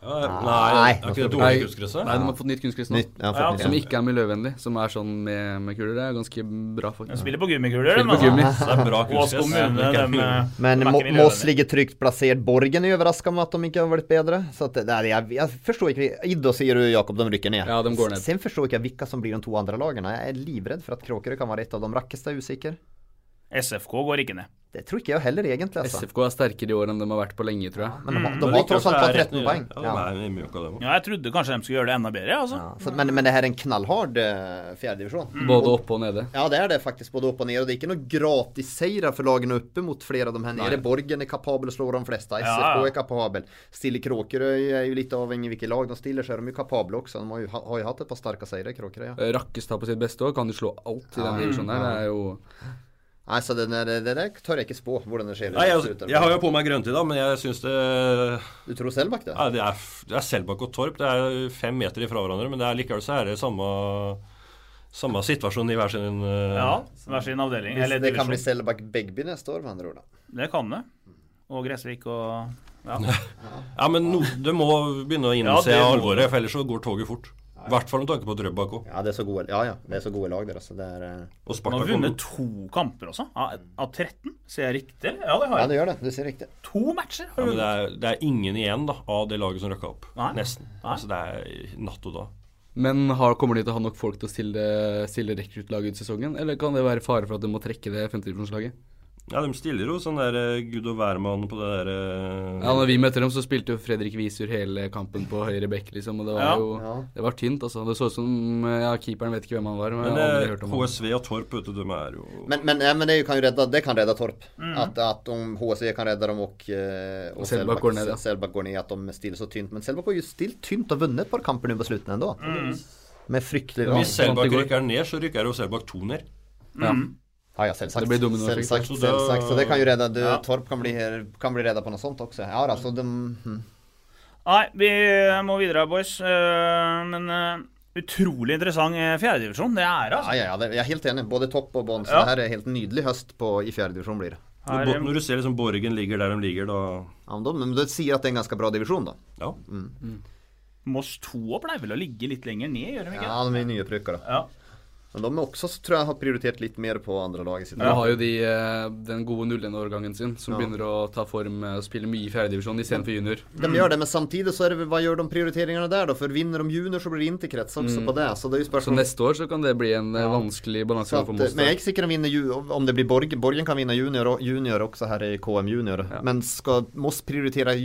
Ja, Nei, Nei, er ikke det dårlig kunstgresset? Nei, de har fått nytt kunstgress nå. Nytt. Ja, Ja, Som ikke er miljøvennlig, som er sånn med, med kuler. Det er ganske bra, De faktisk. spiller på gummikuler, Spiller på gummi. så Det er bra kunstgress. kommune, eh, Men Moss ligger trygt plassert. Borgen er overraska med at de ikke har vært bedre. Så at er, jeg, jeg forstår ikke Idda sier du, Jakob, de rykker ned. Ja, de går ned. Sen forstår ikke jeg hvilke som blir de to andre lagene. Jeg er livredd for at Kråkerøy kan være et av de rakkeste, er usikker. SFK går ikke ned. Det tror ikke jeg heller, egentlig. altså. SFK er sterkere i år enn de har vært på lenge, tror jeg. Men de, Mm. de har tross alt fått er rett 13 poeng. Ja, Ja. de. Ja, jeg trodde kanskje de skulle gjøre det enda bedre, altså. Ja, så, men, men det her er en knallhard uh, fjerdedivisjon. Både oppe og nede. Ja, det er det faktisk, både opp og nede. Og det er ikke noen gratisseirer for lagene oppe mot flere av de her nede. Borgen er kapabel å slå de fleste. SFK ja. er kapabel. Stille Kråkerøy er jo litt avhengig av hvilket lag de stiller, så er de jo kapable også. De har jo, har jo hatt et par sterke seire, Kråkerøy. Ja. Eh, Rakkestad på sitt beste år kan jo slå alt i Ja. den divisjonen her. Det er jo Nei, så det, der, det der tør jeg ikke spå hvordan det skjer. Nei, jeg, jeg har jo på meg grønt i dag, men jeg syns det Du tror Selbakk, det? ja, Det er, det er Selbakk og Torp. Det er fem meter ifra hverandre, men det er likevel så er det samme samme situasjon i hver sin uh, Ja, hver sin avdeling. Hvis Eller det kan bli. Selbakk Begby neste år, med andre ord. da. Det kan det. Og Gressvik og Ja. Ja, men no, du må begynne å innse ja, alvoret, for ellers så går toget fort. I hvert fall med tanke på Drøbak òg. Ja, det er så gode, ja, ja, det er så gode lag der, altså. Det er, eh, Og Spartak Sparta har vunnet to kamper også, av, av 13. Ser jeg riktig? Ja, det har ja, det gjør det. Du ser riktig. To matcher har ja, men det, er, det er ingen igjen da av det laget som røkka opp. Nei. Nesten. Nei. Altså Det er natt og dag. Men har, kommer de til å ha nok folk til å stille, stille rekruttlaget ut sesongen? Eller kan det være fare for at de må trekke det femtedivisjonslaget? Ja, de stiller jo sånn der eh, gud og hvermann på det der eh, Ja, når vi møtte dem, så spilte jo Fredrik Visur hele kampen på høyre bekk, liksom. Og det var Ja. jo Ja. Det var tynt, altså. Det så ut som Ja, keeperen vet ikke hvem han var, men, Men jeg har aldri eh, hørt om. HSV og Torp, vet du, de er jo Men, men, ja, men det kan jo redde det kan rädda Torp. Mm. At, at, om HSV kan redde dem og, eh, og Selbakk går ned, ja. Selbakk går ned, at de stiller så tynt. Men Selbakk har jo stilt tynt og vunnet et par kamper nu på slutten ennå. Mm. Med fryktelig Hvis Selbakk rykker ned, så rykker jo Selbakk to ned. Mm. Ja, ja, selvsagt. Det blir dominoeffekt, Selvsagt, så da- selvsagt. Så det kan jo redde du, Ja. Torp kan bli, kan bli redda på noe sånt også. Ja, altså, de, hm. Nei, vi må videre, boys. Eh, Men eh, utrolig interessant eh, fjerdedivisjon. Det er altså. Ja, ja, ja, det, er är helt enig. Både topp og bånn. Så Ja. det her er helt nydelig høst på, i fjerdedivisjon blir det. Når, når du ser liksom Borgen ligger der de ligger, da Ja, men de, men det sier at det er en ganske bra divisjon, da. Ja. Moss 2 pleier vel å ligge litt lenger ned, gjør de ikke? Ja, de er nyopprykka, da. Ja. Men de har også, tror jeg, har prioritert litt mer på andre lag i sitt Ja, har jo de eh, den gode 0-1-årgangen sin, som Ja. begynner å ta form eh, og spille mye i fjerdedivisjon istedenfor junior. De gjør det, men samtidig så er det hva gjør de prioriteringene der, da? For vinner de junior, så blir det interkrets også Mm. på det. Så det er jo Så neste år så kan det bli en eh, Ja. vanskelig balanse for Moss. men jeg er ikke sikker om det blir Borgen. Borgen kan vinne junior, junior også her i KM junior. Ja. Men skal Moss prioritere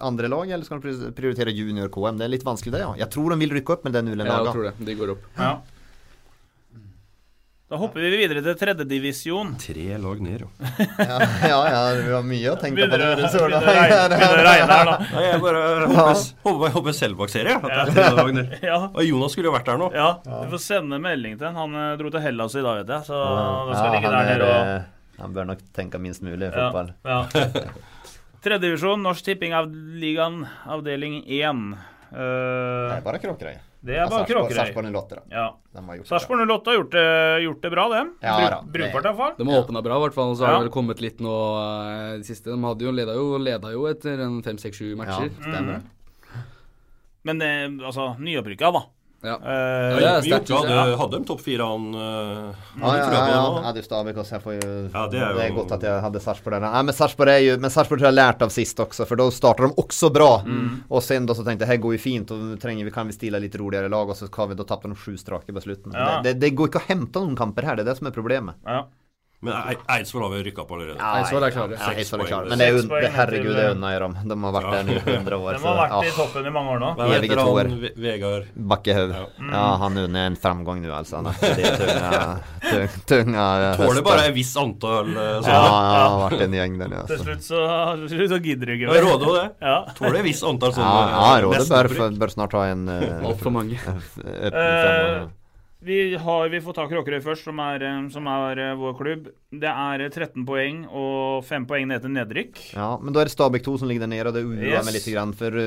andre lag, eller skal de prioritere junior KM? Det er litt vanskelig det, ja. Jeg tror de vil rykke opp med den nulen Ja, jeg tror det. De går opp. ja. Da hopper vi videre til tredjedivisjon. tre lag ned, jo. Ja, ja, ja, vi har mye å tenke på. Begynner det, å begynner å regne regne her, da. Nei, jeg bare håper, håper, håper Selbakk-serie. Det er. Ja. Og Jonas skulle jo vært der nå. ja, du får sende melding til han. Han eh, dro til Hellas i dag, vet jeg. Så det skal Ja, ligge han, der er, nede og eh, han bør nok tenke minst mulig i fotball. ja. Tredjedivisjon, Norsk Tipping av ligaen, avdeling 1. Det Uh, er bare Kråkerøy. Det er bare Kråkerøy. Sarpsborg 08, da. Ja. De har gjort det bra. Sarpsborg 08 har gjort det, gjort det bra, dem. Ja Bru- da, Brukbart, iallfall. De har åpna bra, i hvert fall. Og så har Ja. det vel kommet litt nå eh, i det siste. De hadde jo leda jo, leda jo etter en fem, seks, sju Ja, matcher. stemmer. Men det, altså, nyopprykka, da. Ja. Eh, Ja, det Vi Jokke hadde, de topp fire han uh, Ja, ja, ja, ja. ja det er. Jeg får jo, Ja, det er jo- godt at jeg hadde Sarpsborg der. Nei, men Sarpsborg er jo Men Sarpsborg tror jeg har lært av sist også, for da starter de også bra. Mm. Og sen da så tenkte jeg her går jo fint, og trenger vi, kan vi stille litt roligere lag, og så kan vi, da tapte de sju strake på slutten. Ja. Det, det, det går ikke å hente noen kamper her, det er det som er problemet. ja. Men Ei- Eidsvoll har vi rykka opp allerede. Eidsvoll er klare. Ja, Eidsvoll er klare. Men det er jo, herregud, det unner dem. De har vært Ja. der i 100 år. De har vært i toppen i mange år nå. Hva heter han Ve- Vegard? Bakkehaug. Ja. Ja, han unner en framgang nå, altså. Er tunga, tung, tunga Tåler bare et visst antall sånne. Ja, ja, har vært en gjeng der, Til altså. slutt så, så gidder du ikke mer. Råde jo det. Ja. Tåler et visst antall Ja, sånne. ja Råde nesten bør, bør snart ha en uh, Altfor mange. Vi, har, vi får ta Kråkerøy først, som er, eh, som er eh, vår klubb. Det er eh, 13 poeng og 5 poeng ned til nedrykk. Ja, men da er det Stabæk 2 som ligger der nede, og det uroer Yes. meg litt. For,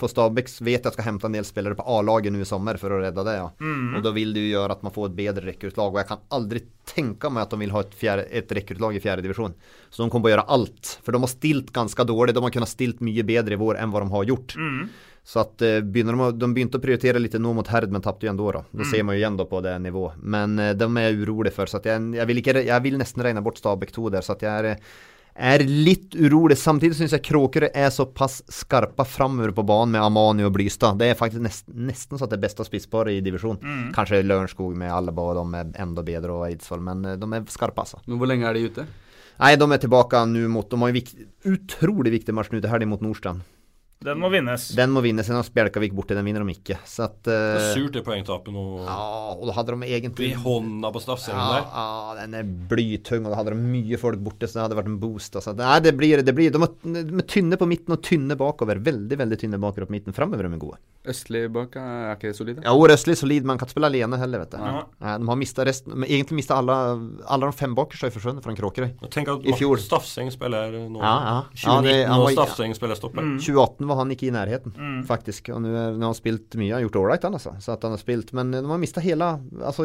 for Stabæk vet jeg skal hente en del spillere på A-laget nå i sommer for å redde det. ja. Mm. Og da vil det jo gjøre at man får et bedre rekruttlag. Og jeg kan aldri tenke meg at de vil ha et, fjerde, et rekruttlag i fjerde divisjon. Så de kommer på å gjøre alt. For de har stilt ganske dårlig. De har kunnet stilt mye bedre i vår enn hva de har gjort. Mm. Så at eh, begynner de, de begynte å prioritere litt nå mot Herd, men tapte jo ennå, da. Da ser man jo igjen da på det nivået. Men eh, de er jeg urolig for, så jeg, jeg, vil ikke, jeg vil nesten regne bort Stabæk 2 der. Så jeg er, er litt urolig. Samtidig syns jeg Kråkerøy er såpass skarpe framover på banen med Amani og Blystad. Det er faktisk nesten, nesten så at det er beste spissparet i divisjonen. Kanskje Lørenskog med Alaba og de er enda bedre, og Eidsvoll, men eh, de er skarpe, altså. Men hvor lenge er de ute? Nei, de er tilbake nå mot De har en utrolig viktig match nå til helga mot Nordstrand. Den må vinnes. Den må vinnes, siden Spjelkavik borte, den vinner de ikke. Så at Det er eh, surt det poengtapet nå. Ja, og da hadde de egentlig I hånda på straffescenen ja, der. ja, den er blytung, og da hadde de mye folk borte, så det hadde vært en boost. Altså. Nei, det blir, det blir De de er tynne på midten og tynne bakover. Veldig veldig tynne bakover på midten. Framover er de gode. Østlig bak er ikke det solide? Ja, Østlig er solid, men kan ikke spille alene heller, vet du. Ja. De har mistet resten men Egentlig mista alle Alle de fem bakerste forsvunnet fra Kråkerøy. Tenk at I fjor. Martin Staffseng spiller nå. Ja, ja. 2019 Ja, det- han og var- Staffseng spiller stopper. Mm. 2018 var han ikke i nærheten, faktisk. Og nå har han spilt mye. Han har gjort ålreit, han altså. Så at han har spilt. Men de har mista hele Altså,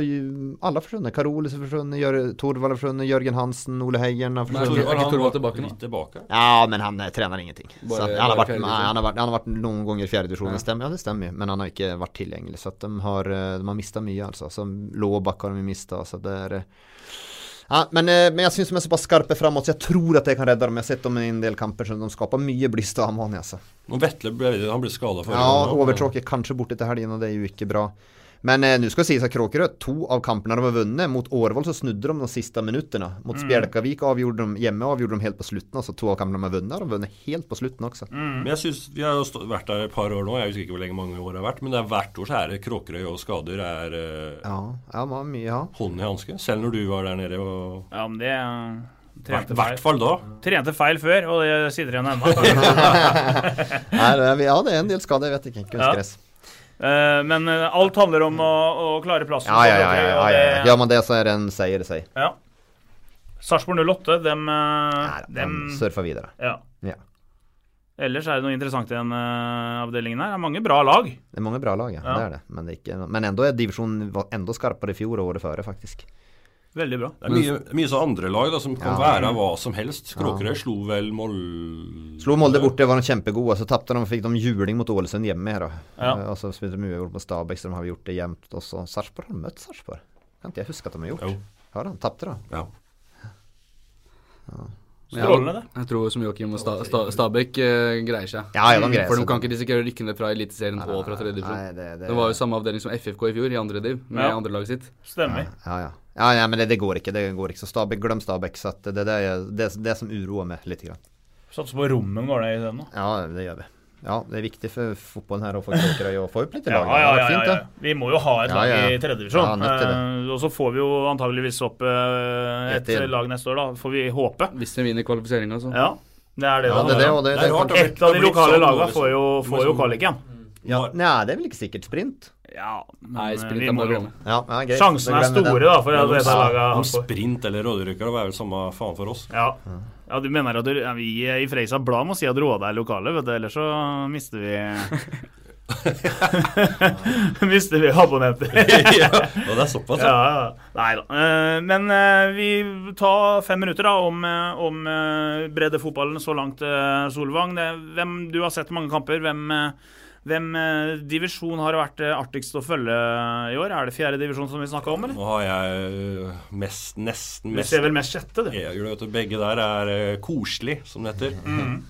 alle har forsvunnet. Karolis har forsvunnet, Jør- Torvald har forsvunnet, Jørgen Hansen, Ole Heieren har forsvunnet. Er ikke Torvald tilbake nå? tilbake. Ja, men han eh, trener ingenting. Bare- så at, han, har vært, han, har vært, han har vært noen ganger i fjerde divisjon, Ja. stemmer. Ja, det stemmer jo. Men han har ikke vært tilgjengelig. Så de har, eh, de har mista mye, altså. Så Låbakk har de mista. Så det er eh, ja, men, eh, men jeg syns de er såpass skarpe framåt, så jeg tror at jeg kan redde dem. Jeg har sett dem i en del kamper, så de skaper mye blist av Amani, altså. Og Vetle ble, han ble skada forrige Ja, gang, Overtråk er kanskje borte til helgen, og det er jo ikke bra. Men eh, nu ska sägas att Kråkerö, två av kamperna de har vunnit, mot Årvoll så snudde de de sista minuterna. Mot Mm. Spjälkavik avgjorde de, hjemme avgjorde de helt på slutten, så två av kamperna de har vunnit, har vunnet vunnit helt på slutten också. Mm. Men jeg synes, Vi har jo vært der et par år nå, jeg husker ikke hvor lenge mange år det har vært. Men det er hvert år så er det Kråkerøy og skader er eh, Ja, ja, man, ja. hånd i hanske. Selv når du var der nede. og Ja, men det I trente hvert fall da. Trente feil før, og det sitter igjen ennå. Ja, det er en del skader, jeg vet ikke. Kunstgress. Eh, Men eh, alt handler om å, å klare plassen. Ja, ja, ja, ja, ja, ja. Gör man det så er det en seier, sig. ja. Sarpsborg 08, dem, eh, dem de surfer videre ja. Ja. Ellers er det noe interessant i den eh, avdelingen her. Det er mange bra lag. Det er mange bra lag, ja. Ja. Det er det. Men, det er inte, men enda er divisjonen enda skarpere i fjor og året før, faktiskt. Veldig bra. Det er mye, mye så andre lag da som kan Ja. være hva som helst. Kråkerøy slo vel Molde Slo Molde borte var de kjempegode. så tapte de, fikk de juling mot Ålesund hjemme då. Ja. Og så spilte de uavgjort mot Stabæk, så de har gjort det jevnt. Og så Sarpsborg har de mött Sarpsborg. Kan ikke jeg huske at de har gjort. Jo. Har de? Tapte, da. Ja. Ja. Strålende, det. Jeg tror som Joakim og Sta Sta Stabæk uh, greier seg. Ja, ja, de greier For de kan ikke risikere å rykke ned fra Eliteserien og fra tredje divisjon. Det, det, Det var jo samme avdeling som FFK i fjor, i andre div, med Ja. andre laget sitt. Stemmer. Ja, ja. Ja, ja, men det, det går ikke. Det går ikke. Så Stabæk, glem Stabæk. Så det, det, er det, det som uroer meg litt. Satser på rommet går det i den nå. Ja, det gjør vi. Ja, det er viktig for fotballen her å få Kråkerøy å få opp litt i Ja, laget. ja, Det ja, ja, ja. Vi må jo ha et lag ja. i tredjedivisjon. Ja, det. Uh, og så får vi jo antageligvis opp uh, Et lag neste år, da. Får vi håpe. Hvis de vinner kvalifiseringa, så. Ja, det er det Ja, det er det, og det, Det er det. Et av de Det lokale sånn lagene får jo, får jo kvalik igjen. ja, nei, det er vel ikke sikkert sprint? Ja, Nei, sprint er bare. Ja, ja. Sjansene er store, den. da, for at det, det, laget om sprint eller rådyrykker, det er vel samme faen for oss. ja. Ja, du mener at du, ja, vi i Freisa Blad må si at Råde er lokale, vet du, ellers så mister vi Mister vi abonnenter. ja, og det er såpass, Ja, ja. Nei da. Eh, Men eh, vi tar fem minutter da om, eh, om breddefotballen så langt, Solvang. Det, hvem, du har sett mange kamper. Hvem, hvem eh, divisjon har vært eh, artigst å følge i år? Er det fjerde divisjon som vi snakka om, eller? Nå har jeg mest, nesten mest Du ser vel mest sjette, du. Jeg vet. Begge der er koselig, som det heter. Mm.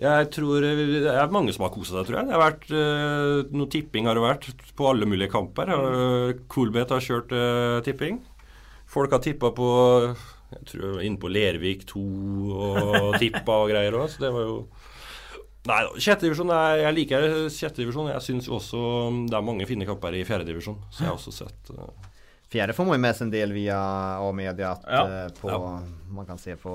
Jeg tror Det er mange som har kosa seg, tror jeg. Det har vært Noe tipping har det vært på alle mulige kamper. Coolbet har kjørt uh, tipping. Folk har tippa på Jeg tror inne på Lervik 2 og tippa og greier òg, så det var jo Nei sjette Sjettedivisjon Jeg liker sjettedivisjon. Jeg syns også det er mange fine kamper i fjerdedivisjon, så jeg har også sett uh... Fjerde får man jo med seg en del via A-media att, Ja. eh, på, Ja. man kan se på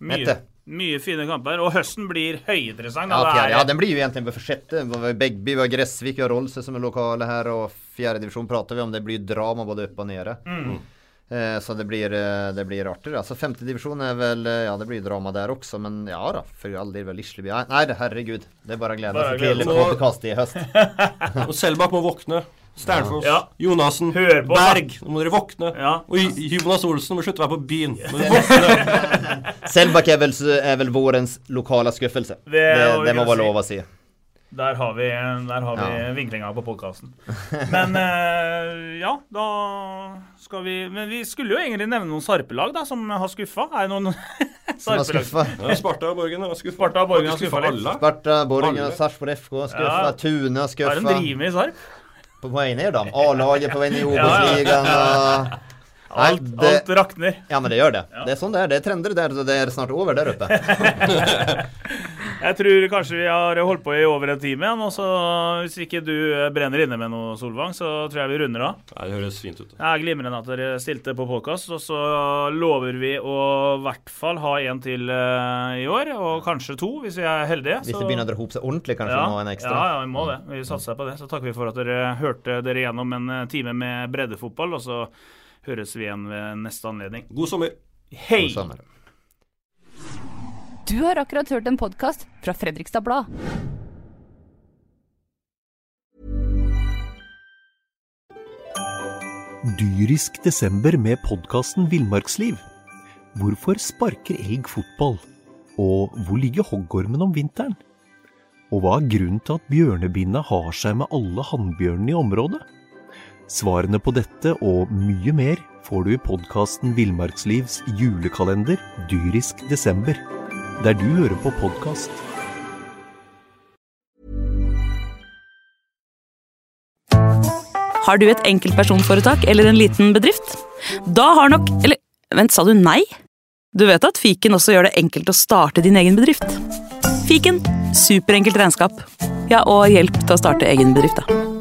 nettet. Nette. mye fine kamper. Og høsten blir høyinteressant. Ja, da. ja, den blir jo egentlig för sjette. Vi har Gressvik vi har Gräsvik, vi har Rolse som er lokale her. Og fjerdedivisjon prater pratar vi om. Det blir drama både opp og nede. Mm. Eh, så det blir, eh, det blir artigere. Altså, Femtedivisjon er vel eh, ja det blir drama der også, Men ja da. For all del vel Lisleby. Nei, Nej, herregud. Det er bare glede glädja Bara til till glädja podcast i høst. Og Selbakk må våkne. Sternfoss, Ja. Jonassen, Berg. Nå må dere våkne. Ja. Og Jonas Olsen må slutte å være på byen. Selbakk er, er, vel vårens lokale skuffelse. Det Det, det må være si. lov å se. Der har vi, der har vi Ja. vinklinga på podkasten. Men eh, ja, da skal vi Men vi skulle jo egentlig nevne noen sarpelag da, som har skuffa. Er det noen har sarpelag? Ja, Sparta og Borgen har skuffa. Sparta og Borgen har Skuffa litt. alle. Sparta, Borgen, Alle. Sarpsborg FK skuffa, Ja. Tune Hva er det skuffa. de driver med i Sarp? På vei ned, da. A-laget på vei ned i Obos-ligaen. Ja, Nej, Alt, det- alt rakner. Ja men det gjør det. Det er sånn det er. det er trender Det er, det er snart over der oppe. Jeg tror kanskje vi har holdt på i over en time igjen. Og så hvis ikke du brenner inne med noe, Solvang, så tror jeg vi runder av. Ja, det høres fint ut. Det er glimrende at dere stilte på podkast. Og så lover vi å i hvert fall ha en til eh, i år, og kanskje to, hvis vi er heldige. Hvis så- det begynner å dra ihop seg ordentlig, kanskje ja, nå en ekstra. Ja, ja, vi må det. Vi satser på det. Så takker vi for at dere hørte dere gjennom en eh, time med breddefotball, og så høres vi igjen ved neste anledning. God sommer. Hei! God sommer. Du har akkurat hørt en podkast fra Fredrikstad Blad. Dyrisk desember med podkasten Villmarksliv. Hvorfor sparker elg fotball? Og hvor ligger hoggormen om vinteren? Og hva er grunnen til at bjørnebinna har seg med alle hannbjørnene i området? Svarene på dette og mye mer får du i podkasten Villmarkslivs julekalender Dyrisk desember, der du hører på podkast. Har du et enkeltpersonforetak eller en liten bedrift? Da har nok Eller vent, sa du nei? Du vet at fiken også gjør det enkelt å starte din egen bedrift? Fiken superenkelt regnskap. Ja, og hjelp til å starte egen bedrift, da.